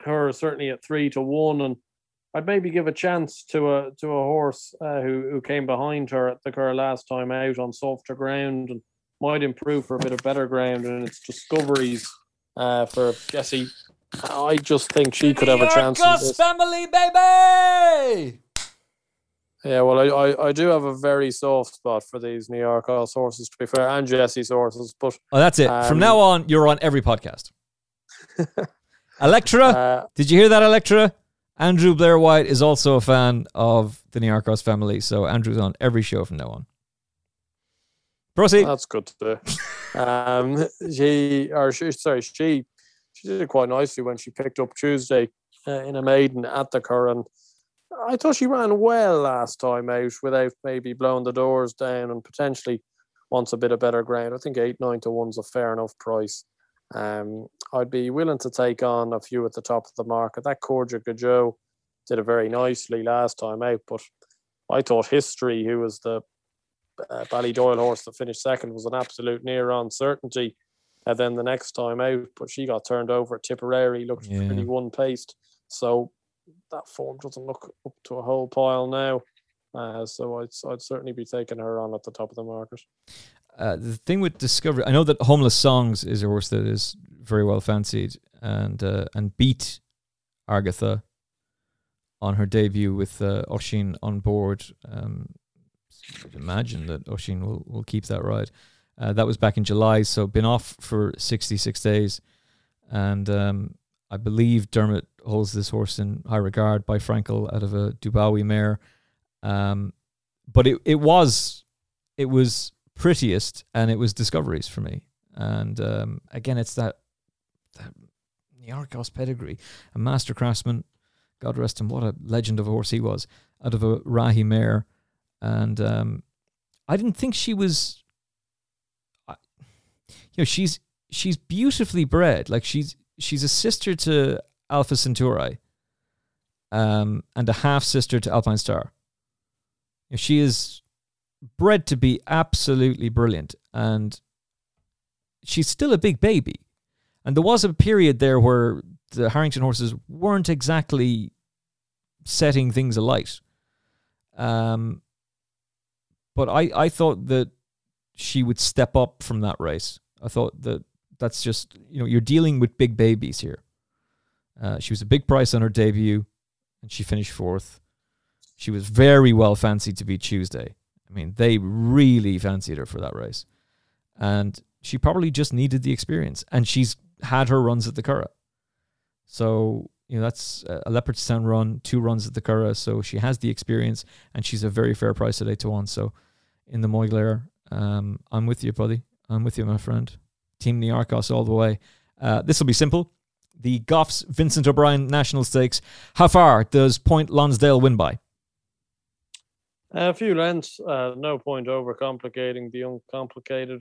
[SPEAKER 3] her certainly at three to one, and I'd maybe give a chance to a to a horse uh, who who came behind her at the Curragh last time out on softer ground and might improve for a bit of better ground, and it's discoveries uh, for Jesse I just think she could have a chance.
[SPEAKER 2] Gus family, baby.
[SPEAKER 3] Yeah, well, I, I, I, do have a very soft spot for these Niarchos horses, to be fair, and Jesse's horses. But
[SPEAKER 2] oh, that's it. Um, From now on, you're on every podcast. Electra, uh, did you hear that, Electra? Andrew Blair White is also a fan of the Ross family, so Andrew's on every show from now on. Proceed.
[SPEAKER 3] That's good to do. um, she, or she, sorry, she, she did it quite nicely when she picked up Tuesday uh, in a maiden at the Curragh. I thought she ran well last time out without maybe blowing the doors down and potentially wants a bit of better ground. I think eight nine to one's a fair enough price. Um, I'd be willing to take on a few at the top of the market. That Corja Gajo did it very nicely last time out, but I thought History, who was the uh, Ballydoyle horse that finished second, was an absolute near on certainty. And then the next time out, but she got turned over at Tipperary, looked
[SPEAKER 2] Yeah.
[SPEAKER 3] pretty one paced. So that form doesn't look up to a whole pile now. Uh, so I'd, I'd certainly be taking her on at the top of the market.
[SPEAKER 2] Uh, the thing with Discovery, I know that Homeless Songs is a horse that is very well fancied and uh, and beat Agartha on her debut with uh, Oisin on board. Um, imagine that Oisin will, will keep that ride. Uh, that was back in July, so been off for 66 days. And um, I believe Dermot holds this horse in high regard by Frankel out of a Dubawi mare. Um, but it, it was it was prettiest and it was discoveries for me. And um, again, it's that that Niarchos pedigree, a Mastercraftsman. God rest him, what a legend of a horse he was. Out of a Rahi mare, and um, I didn't think she was. I- You know, she's she's beautifully bred. Like she's she's a sister to Alpha Centauri, um, and a half sister to Alpine Star. You know, she is bred to be absolutely brilliant and she's still a big baby. And there was a period there where the harrington horses weren't exactly setting things alight. Um but i i thought that she would step up from that race. I thought that that's just you know you're dealing with big babies here. Uh, she was a big price on her debut and she finished fourth. She was very well fancied to be tuesday I mean, they really fancied her for that race. And she probably just needed the experience. And she's had her runs at the Curragh. So, you know, that's a Leopardstown run, two runs at the Curragh. So she has the experience and she's a very fair price at 8 to 1. So in the Moyglare, um, I'm with you, buddy. I'm with you, my friend. Team Niarchos all the way. Uh, this will be simple. The Goffs Vincent O'Brien National Stakes. How far does Point Lonsdale win by?
[SPEAKER 3] A few lengths, uh, no point over complicating the uncomplicated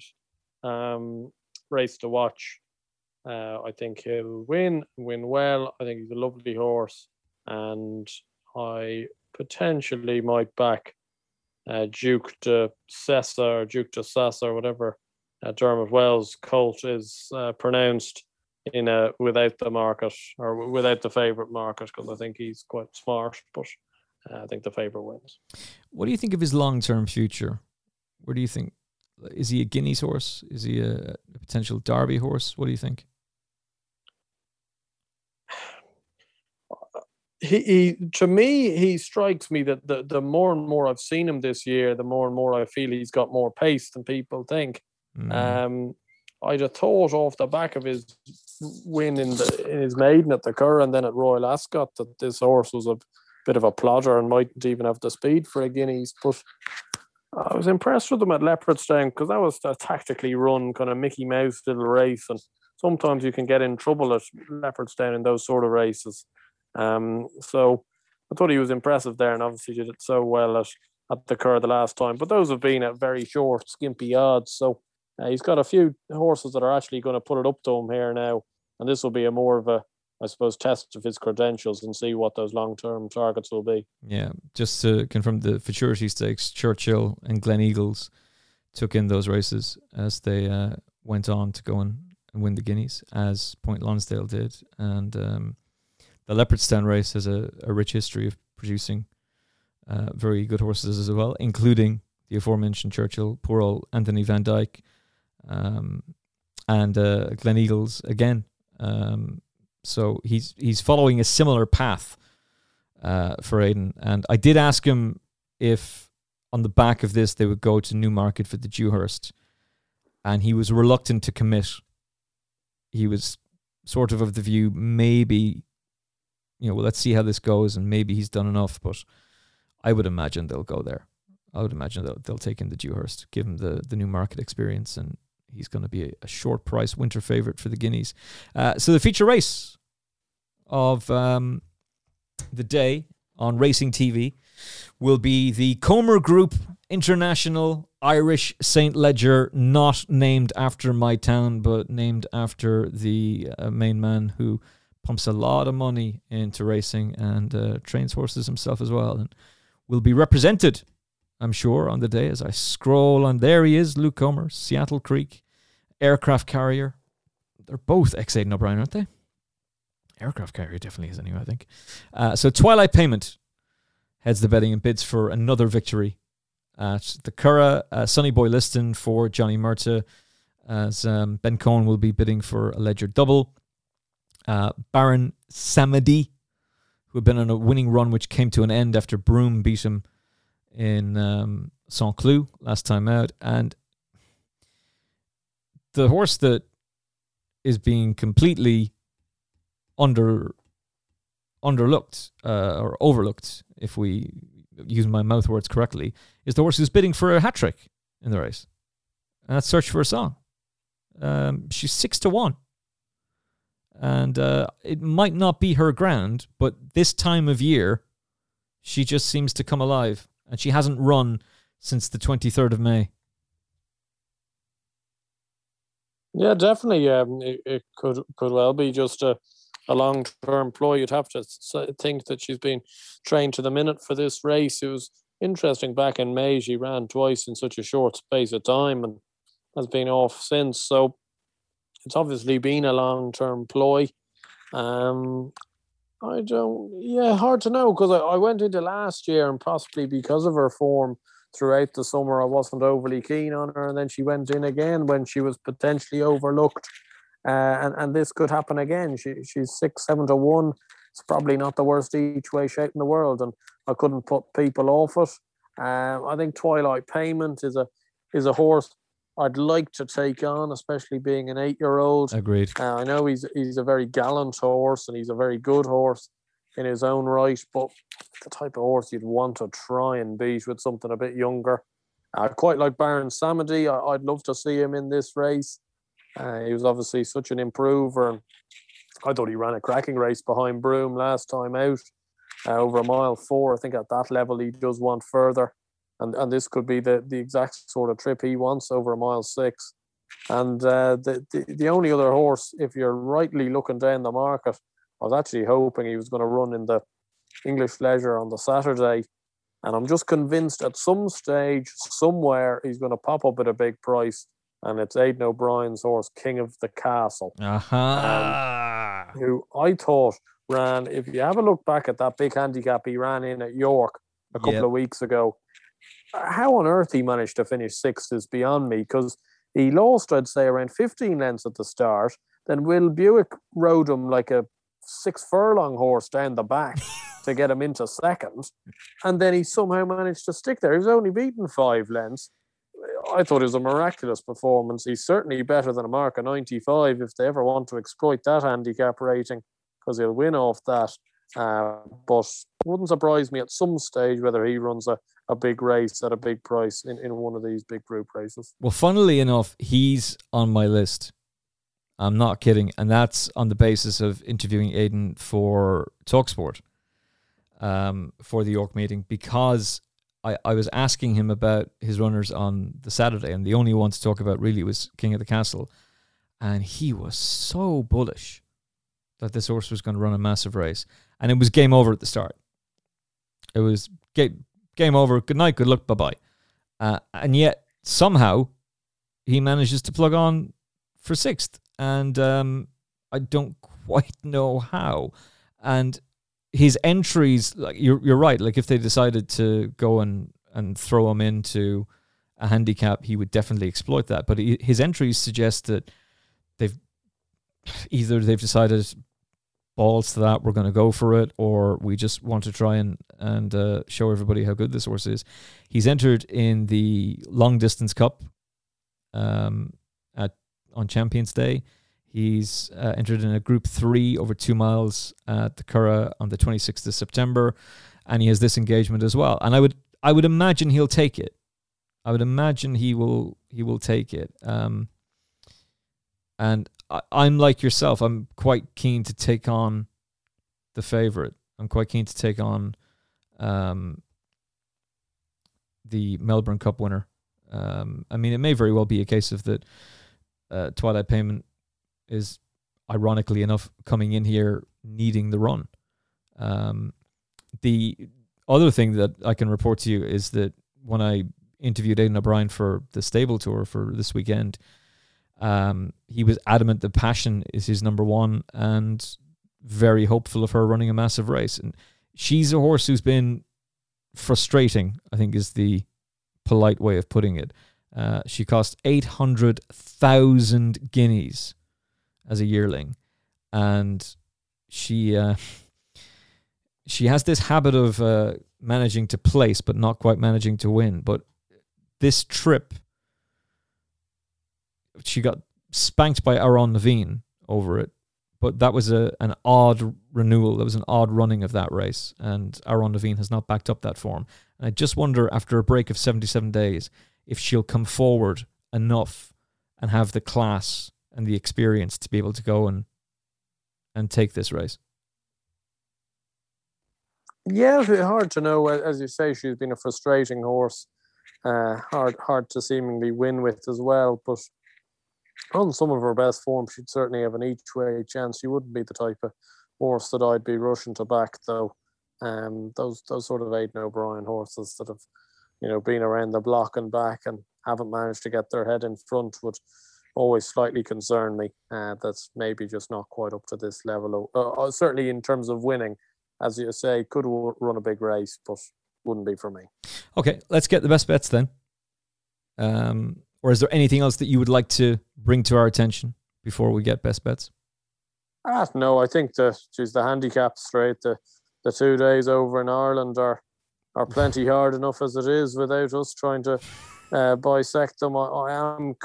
[SPEAKER 3] um, race to watch. Uh, I think he'll win, win well. I think he's a lovely horse, and I potentially might back uh, Duke de Sessa or Duke de Sessa or whatever uh, Dermot Weld's colt is uh, pronounced in a without the market or without the favourite market because I think he's quite smart, but I think the favourite wins.
[SPEAKER 2] What do you think of his long term future? Where do you think is he a Guineas horse? Is he a, a potential Derby horse? What do you think?
[SPEAKER 3] he, he to me he strikes me that the, the more and more I've seen him this year, the more and more I feel he's got more pace than people think.
[SPEAKER 2] Mm.
[SPEAKER 3] Um, I'd have thought off the back of his win in the in his maiden at the Cur and then at Royal Ascot that this horse was a bit of a plodder and mightn't even have the speed for a Guineas. But I was impressed with him at Leopardstown because that was a tactically run kind of Mickey Mouse little race, and sometimes you can get in trouble at Leopardstown in those sort of races. Um, so I thought he was impressive there, and obviously did it so well at at the Cur the last time. But those have been at very short, skimpy odds. So uh, he's got a few horses that are actually going to put it up to him here now, and this will be a more of a, I suppose, test of his credentials and see what those long term targets will be.
[SPEAKER 2] Yeah, just to confirm the futurity stakes, Churchill and Gleneagles took in those races as they uh, went on to go and, win the Guineas, as Point Lonsdale did. And um, the Leopardstown race has a, a rich history of producing uh, very good horses as well, including the aforementioned Churchill, poor old Anthony Van Dyck, um, and uh, Gleneagles again. Um, so he's he's following a similar path uh, for Aidan. And I did ask him if on the back of this they would go to Newmarket for the Dewhurst, and he was reluctant to commit. He was sort of of the view maybe, you know, well, let's see how this goes, and maybe he's done enough. But I would imagine they'll go there. I would imagine they'll, they'll take in the Dewhurst, give him the, the Newmarket experience, and he's going to be a, a, short price winter favourite for the Guineas. Uh, so the feature race of um, the day on Racing TV will be the Comer Group International Irish St. Leger, not named after my town, but named after the uh, main man who pumps a lot of money into racing and uh, trains horses himself as well, and will be represented, I'm sure, on the day as I scroll on. There he is, Luke Comer, Seattle Creek, aircraft carrier. They're both ex Aidan O'Brien, aren't they? Aircraft carrier definitely is anyway, I think. Uh, so Twilight Payment heads the betting and bids for another victory at the Curragh. Uh, Sonny Boy Liston for Johnny Murtagh, as um, Ben Coen will be bidding for a Leger double. Uh, Baron Samedi, who had been on a winning run, which came to an end after Broome beat him in um, Saint Cloud last time out. And the horse that is being completely under underlooked uh, or overlooked, if we use my mouth words correctly, is the horse who's bidding for a hat trick in the race. And that's Search for a Song. Um, she's six to one. And uh, it might not be her ground, but this time of year, she just seems to come alive. And she hasn't run since the 23rd of May.
[SPEAKER 3] Yeah, definitely. Um, it, it could could well be just a a long term ploy. You'd have to think that she's been trained to the minute for this race. It was interesting back in May, she ran twice in such a short space of time and has been off since. So it's obviously been a long term ploy. Um, I don't, yeah, hard to know because I, I went into last year and possibly because of her form throughout the summer, I wasn't overly keen on her. And then she went in again when she was potentially overlooked uh, and and this could happen again. She she's six seven to one. It's probably not the worst each way shape in the world, and I couldn't put people off it. Um, I think Twilight Payment is a is a horse I'd like to take on, especially being an eight year old.
[SPEAKER 2] Agreed.
[SPEAKER 3] Uh, I know he's he's a very gallant horse and he's a very good horse in his own right, but the type of horse you'd want to try and beat with something a bit younger. I quite like Baron Samedi. I, would love to see him in this race. Uh, he was obviously such an improver. I thought he ran a cracking race behind Broome last time out uh, over a mile four. I think at that level he does want further. And, and this could be the, the exact sort of trip he wants over a mile six. And uh, the, the, the only other horse, if you're rightly looking down the market, I was actually hoping he was going to run in the English Leger on the Saturday. And I'm just convinced at some stage, somewhere, he's going to pop up at a big price and it's Aidan O'Brien's horse, King of the Castle,
[SPEAKER 2] uh-huh. um,
[SPEAKER 3] who I thought ran. If you have a look back at that big handicap he ran in at York a couple yep. of weeks ago, how on earth he managed to finish sixth is beyond me because he lost, I'd say, around 15 lengths at the start. Then Will Buick rode him like a six furlong horse down the back to get him into second. And then he somehow managed to stick there. He was only beaten five lengths. I thought it was a miraculous performance. He's certainly better than a mark of 95 if they ever want to exploit that handicap rating because he'll win off that. Uh, but wouldn't surprise me at some stage whether he runs a, a big race at a big price in, in one of these big group races.
[SPEAKER 2] Well, funnily enough, he's on my list. I'm not kidding. And that's on the basis of interviewing Aidan for Talksport um, for the York meeting because I, I was asking him about his runners on the Saturday, and the only one to talk about really was King of the Castle. And he was so bullish that this horse was going to run a massive race. And it was game over at the start. It was game, game over, good night, good luck, bye bye. Uh, and yet, somehow, he manages to plug on for sixth. And um, I don't quite know how. And his entries, like you're you're right. Like if they decided to go and and throw him into a handicap, he would definitely exploit that. But he, his entries suggest that they've either they've decided balls to that, we're going to go for it, or we just want to try and and uh, show everybody how good this horse is. He's entered in the long distance cup um, on Champions Day. He's uh, entered in a Group Three over two miles at the Curragh on the 26th of September, and he has this engagement as well. And I would I would imagine he'll take it. I would imagine he will he will take it. Um, and I, I'm like yourself. I'm quite keen to take on the favorite. I'm quite keen to take on um, the Melbourne Cup winner. Um, I mean, it may very well be a case of that. Uh, Twilight Payment is, ironically enough, coming in here needing the run. Um, the other thing that I can report to you is that when I interviewed Aidan O'Brien for the stable tour for this weekend, um, he was adamant that passion is his number one and very hopeful of her running a massive race. And she's a horse who's been frustrating, I think is the polite way of putting it. Uh, she cost 800,000 guineas as a yearling. And she uh, she has this habit of uh, managing to place, but not quite managing to win. But this trip, she got spanked by Aaron Naveen over it. But that was a an odd renewal. That was an odd running of that race, and Aaron Naveen has not backed up that form. And I just wonder, after a break of seventy-seven days, if she'll come forward enough and have the class and the experience to be able to go and and take this race.
[SPEAKER 3] Yeah, it's hard to know. As you say, she's been a frustrating horse. Uh, hard, hard to seemingly win with as well. But on some of her best form, she'd certainly have an each way chance. She wouldn't be the type of horse that I'd be rushing to back, though. Um, those those sort of Aidan O'Brien horses that have, you know, been around the block and back and haven't managed to get their head in front would always slightly concern me. Uh, that's maybe just not quite up to this level. Of, uh, uh certainly in terms of winning, as you say, could run a big race, but wouldn't be for me.
[SPEAKER 2] Okay, let's get the best bets then. Um, or is there anything else that you would like to bring to our attention before we get best bets?
[SPEAKER 3] Ah, no, I think the geez, the handicap straight the the two days over in Ireland are are plenty hard enough as it is without us trying to uh, bisect them. I, I am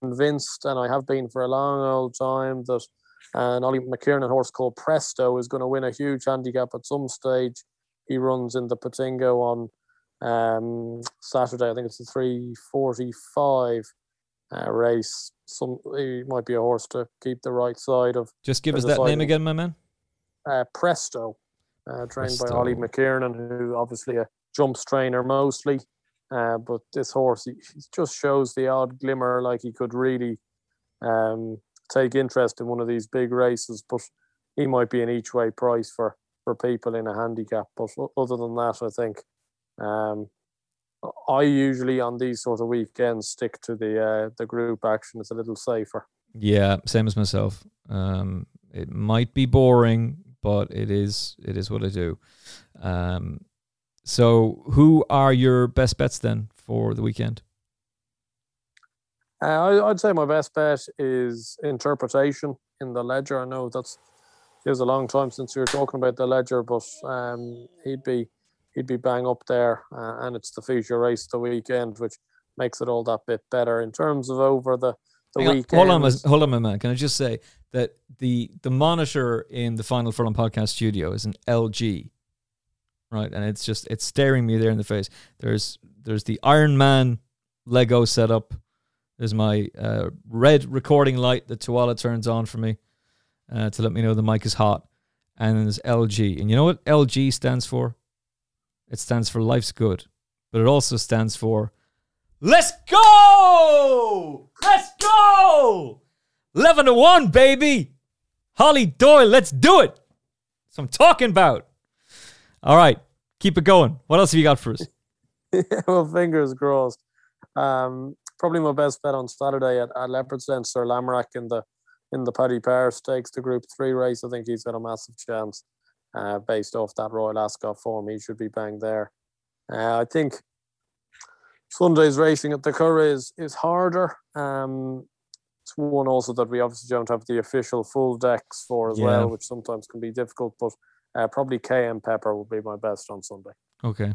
[SPEAKER 3] convinced, and I have been for a long old time, that an Ollie McKiernan horse called Presto is going to win a huge handicap at some stage. He runs in the Petingo on um, Saturday. I think it's a 345 uh, race. Some he might be a horse to keep the right side of.
[SPEAKER 2] Just give us that name again, my man.
[SPEAKER 3] Uh, Presto, uh, trained by Ollie McKiernan, who obviously a jumps trainer mostly. Uh, but this horse, he, he, just shows the odd glimmer like he could really um, take interest in one of these big races. But he might be an each way price for, for people in a handicap. But other than that, I think um, I usually on these sort of weekends stick to the uh, the group action. It's a little safer.
[SPEAKER 2] Yeah, same as myself. Um, it might be boring, but it is it is what I do. Um, so, who are your best bets then for the weekend?
[SPEAKER 3] Uh, I, would say my best bet is interpretation in the Leger. I know that's it was a long time since we were talking about the Leger, but um, he'd be he'd be bang up there, uh, and it's the feature race the weekend, which makes it all that bit better in terms of over the the Hang weekend.
[SPEAKER 2] hold on, hold on, my man. Can I just say that the the monitor in the Final Furlong podcast studio is an LG right? And it's just it's staring me there in the face. There's there's the Iron Man Lego setup. There's my uh, red recording light that Tuala turns on for me uh, to let me know the mic is hot. And then there's LG. And you know what LG stands for? It stands for Life's Good. But it also stands for Let's go! Let's go! 11 to 1, baby! Hollie Doyle, let's do it! That's what I'm talking about. All right, keep it going. What else have you got for us?
[SPEAKER 3] well, fingers crossed. Um, probably my best bet on Saturday at, at Leopardstown, Sir Lamorak in the in the Paddy Power Stakes, the Group Three race. I think he's got a massive chance uh, based off that Royal Ascot form. He should be bang there. Uh, I think Sunday's racing at the Curragh is is harder. Um, it's one also that we obviously don't have the official full decks for as yeah. well, which sometimes can be difficult. But uh, probably Cayenne Pepper will be my best on Sunday.
[SPEAKER 2] Okay.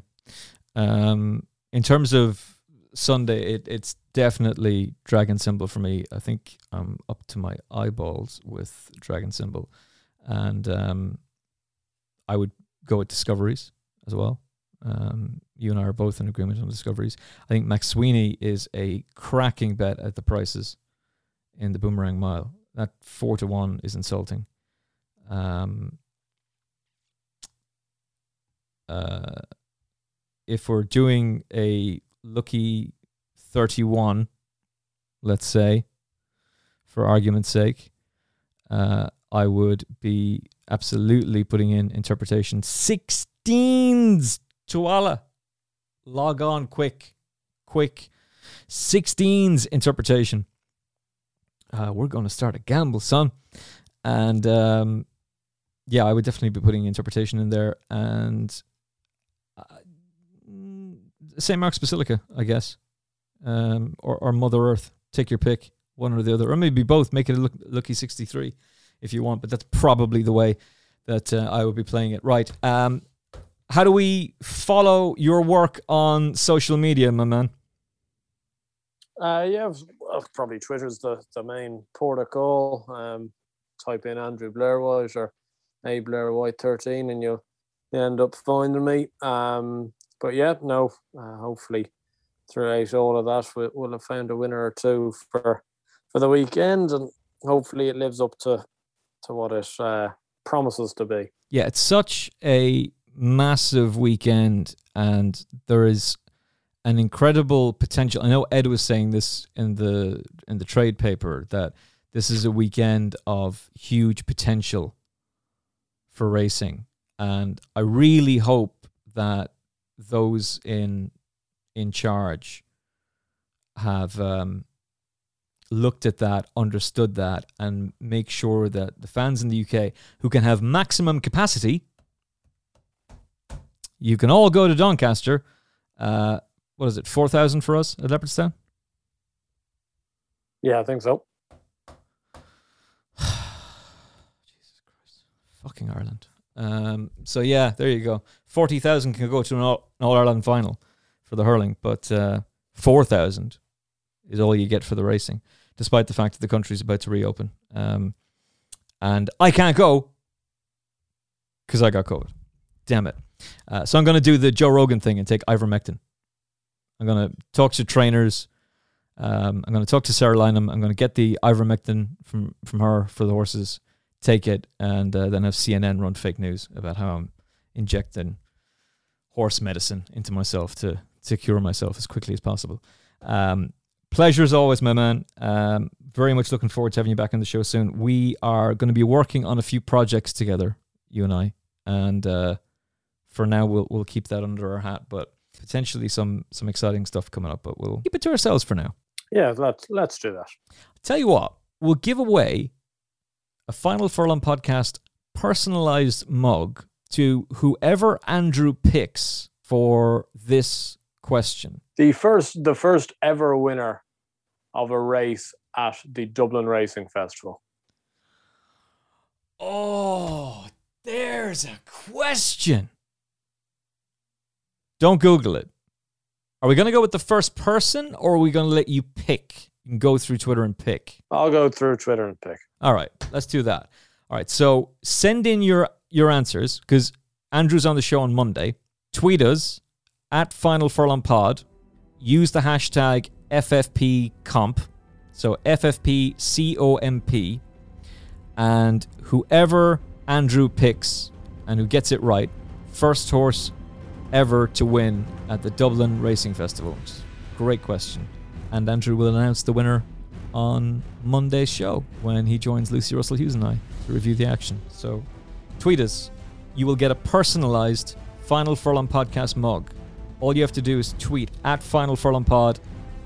[SPEAKER 2] Um, in terms of Sunday, it, it's definitely Dragon Symbol for me. I think I'm up to my eyeballs with Dragon Symbol, and um, I would go with Discoveries as well. Um, you and I are both in agreement on Discoveries. I think Max Mac Swiney is a cracking bet at the prices in the Boomerang Mile. That four to one is insulting. Um, uh, if we're doing a lucky 31, let's say, for argument's sake, uh, I would be absolutely putting in interpretation 16s to Allah. Log on quick, quick. 16s interpretation. Uh, we're going to start a gamble, son. And um, yeah, I would definitely be putting interpretation in there. And uh, St. Mark's Basilica, I guess, um, or, or Mother Earth. Take your pick, one or the other, or maybe both. Make it a look, lucky 63 if you want, but that's probably the way that uh, I would be playing it. Right. Um, how do we follow your work on social media, my man?
[SPEAKER 3] Uh, yeah, well, probably Twitter's the, the main protocol. Um, type in Andrew Blair White or A Blair White 13 and you'll end up finding me. Um, but yeah, no, uh, hopefully throughout all of that, we, we'll have found a winner or two for for the weekend, and hopefully it lives up to to what it uh, promises to be.
[SPEAKER 2] Yeah, it's such a massive weekend, and there is an incredible potential. I know Ed was saying this in the in the trade paper that this is a weekend of huge potential for racing, and I really hope that those in in charge have um, looked at that, understood that, and make sure that the fans in the UK who can have maximum capacity, you can all go to Doncaster. Uh, what is it, 4,000 for us at Leopardstown?
[SPEAKER 3] Yeah, I think so.
[SPEAKER 2] Jesus Christ. Fucking Ireland. Um, so, yeah, there you go. 40,000 can go to an All, an all Ireland final for the hurling, but uh, 4,000 is all you get for the racing, despite the fact that the country is about to reopen. Um, and I can't go because I got COVID. Damn it. Uh, so I'm going to do the Joe Rogan thing and take ivermectin. I'm going to talk to trainers. Um, I'm going to talk to Sarah Lynham. I'm going to get the ivermectin from, from her for the horses, take it, and uh, then have CNN run fake news about how I'm injecting horse medicine into myself to, to cure myself as quickly as possible. Um, pleasure as always, my man. Um, very much looking forward to having you back on the show soon. We are going to be working on a few projects together, you and I, and uh, for now we'll we'll keep that under our hat. But potentially some some exciting stuff coming up. But we'll keep it to ourselves for now.
[SPEAKER 3] Yeah, let's let's do that.
[SPEAKER 2] Tell you what, we'll give away a Final Furlong podcast personalized mug to whoever Andrew picks for this question.
[SPEAKER 3] The first the first ever winner of a race at the Dublin Racing Festival.
[SPEAKER 2] Oh, there's a question. Don't Google it. Are we going to go with the first person or are we going to let you pick? You can go through Twitter and pick.
[SPEAKER 3] I'll go through Twitter and pick.
[SPEAKER 2] All right, let's do that. All right, so send in your your answers because Andrew's on the show on Monday. Tweet us at Final Furlong Pod. Use the hashtag FFPComp. So FFPCOMP. And whoever Andrew picks and who gets it right, first horse ever to win at the Dublin Racing Festival. Great question. And Andrew will announce the winner on Monday's show when he joins Lucy Russell Hughes and I to review the action. So tweet us. You will get a personalized Final Furlong podcast mug. All you have to do is tweet at Final Furlong Pod,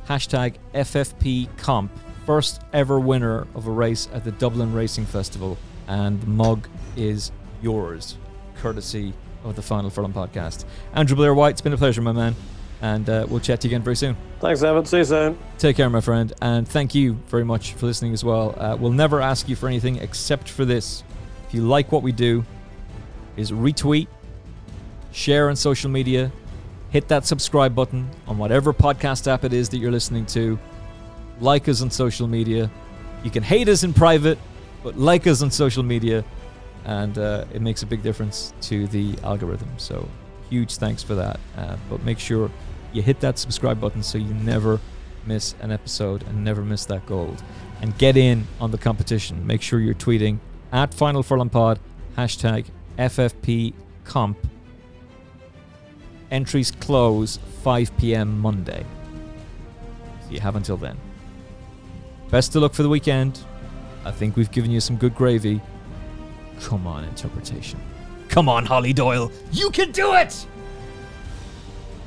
[SPEAKER 2] hashtag FFP Comp, first ever winner of a race at the Dublin Racing Festival. And the mug is yours, courtesy of the Final Furlong podcast. Andrew Blair White, it's been a pleasure, my man. And uh, we'll chat to you again very soon.
[SPEAKER 3] Thanks, Emmet. See you soon.
[SPEAKER 2] Take care, my friend. And thank you very much for listening as well. Uh, we'll never ask you for anything except for this. If you like what we do, is retweet, share on social media, hit that subscribe button on whatever podcast app it is that you're listening to, like us on social media. You can hate us in private, but like us on social media, and uh, it makes a big difference to the algorithm. So, huge thanks for that. Uh, but make sure you hit that subscribe button so you never miss an episode and never miss that gold. And get in on the competition. Make sure you're tweeting at Final Furlong Pod, hashtag FFP Comp. Entries close 5 p.m. Monday. So you have until then. Best of luck for the weekend. I think we've given you some good gravy. Come on, interpretation. Come on, Hollie Doyle. You can do it!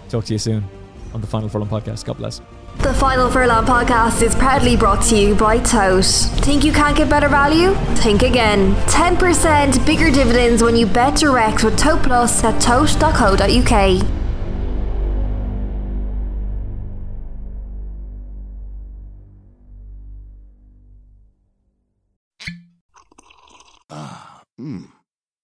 [SPEAKER 2] Talk to you soon on the Final Furlong podcast. God bless.
[SPEAKER 1] The Final Furlong podcast is proudly brought to you by Tote. Think you can't get better value? Think again. 10% bigger dividends when you bet direct with Tote Plus at tote.co.uk.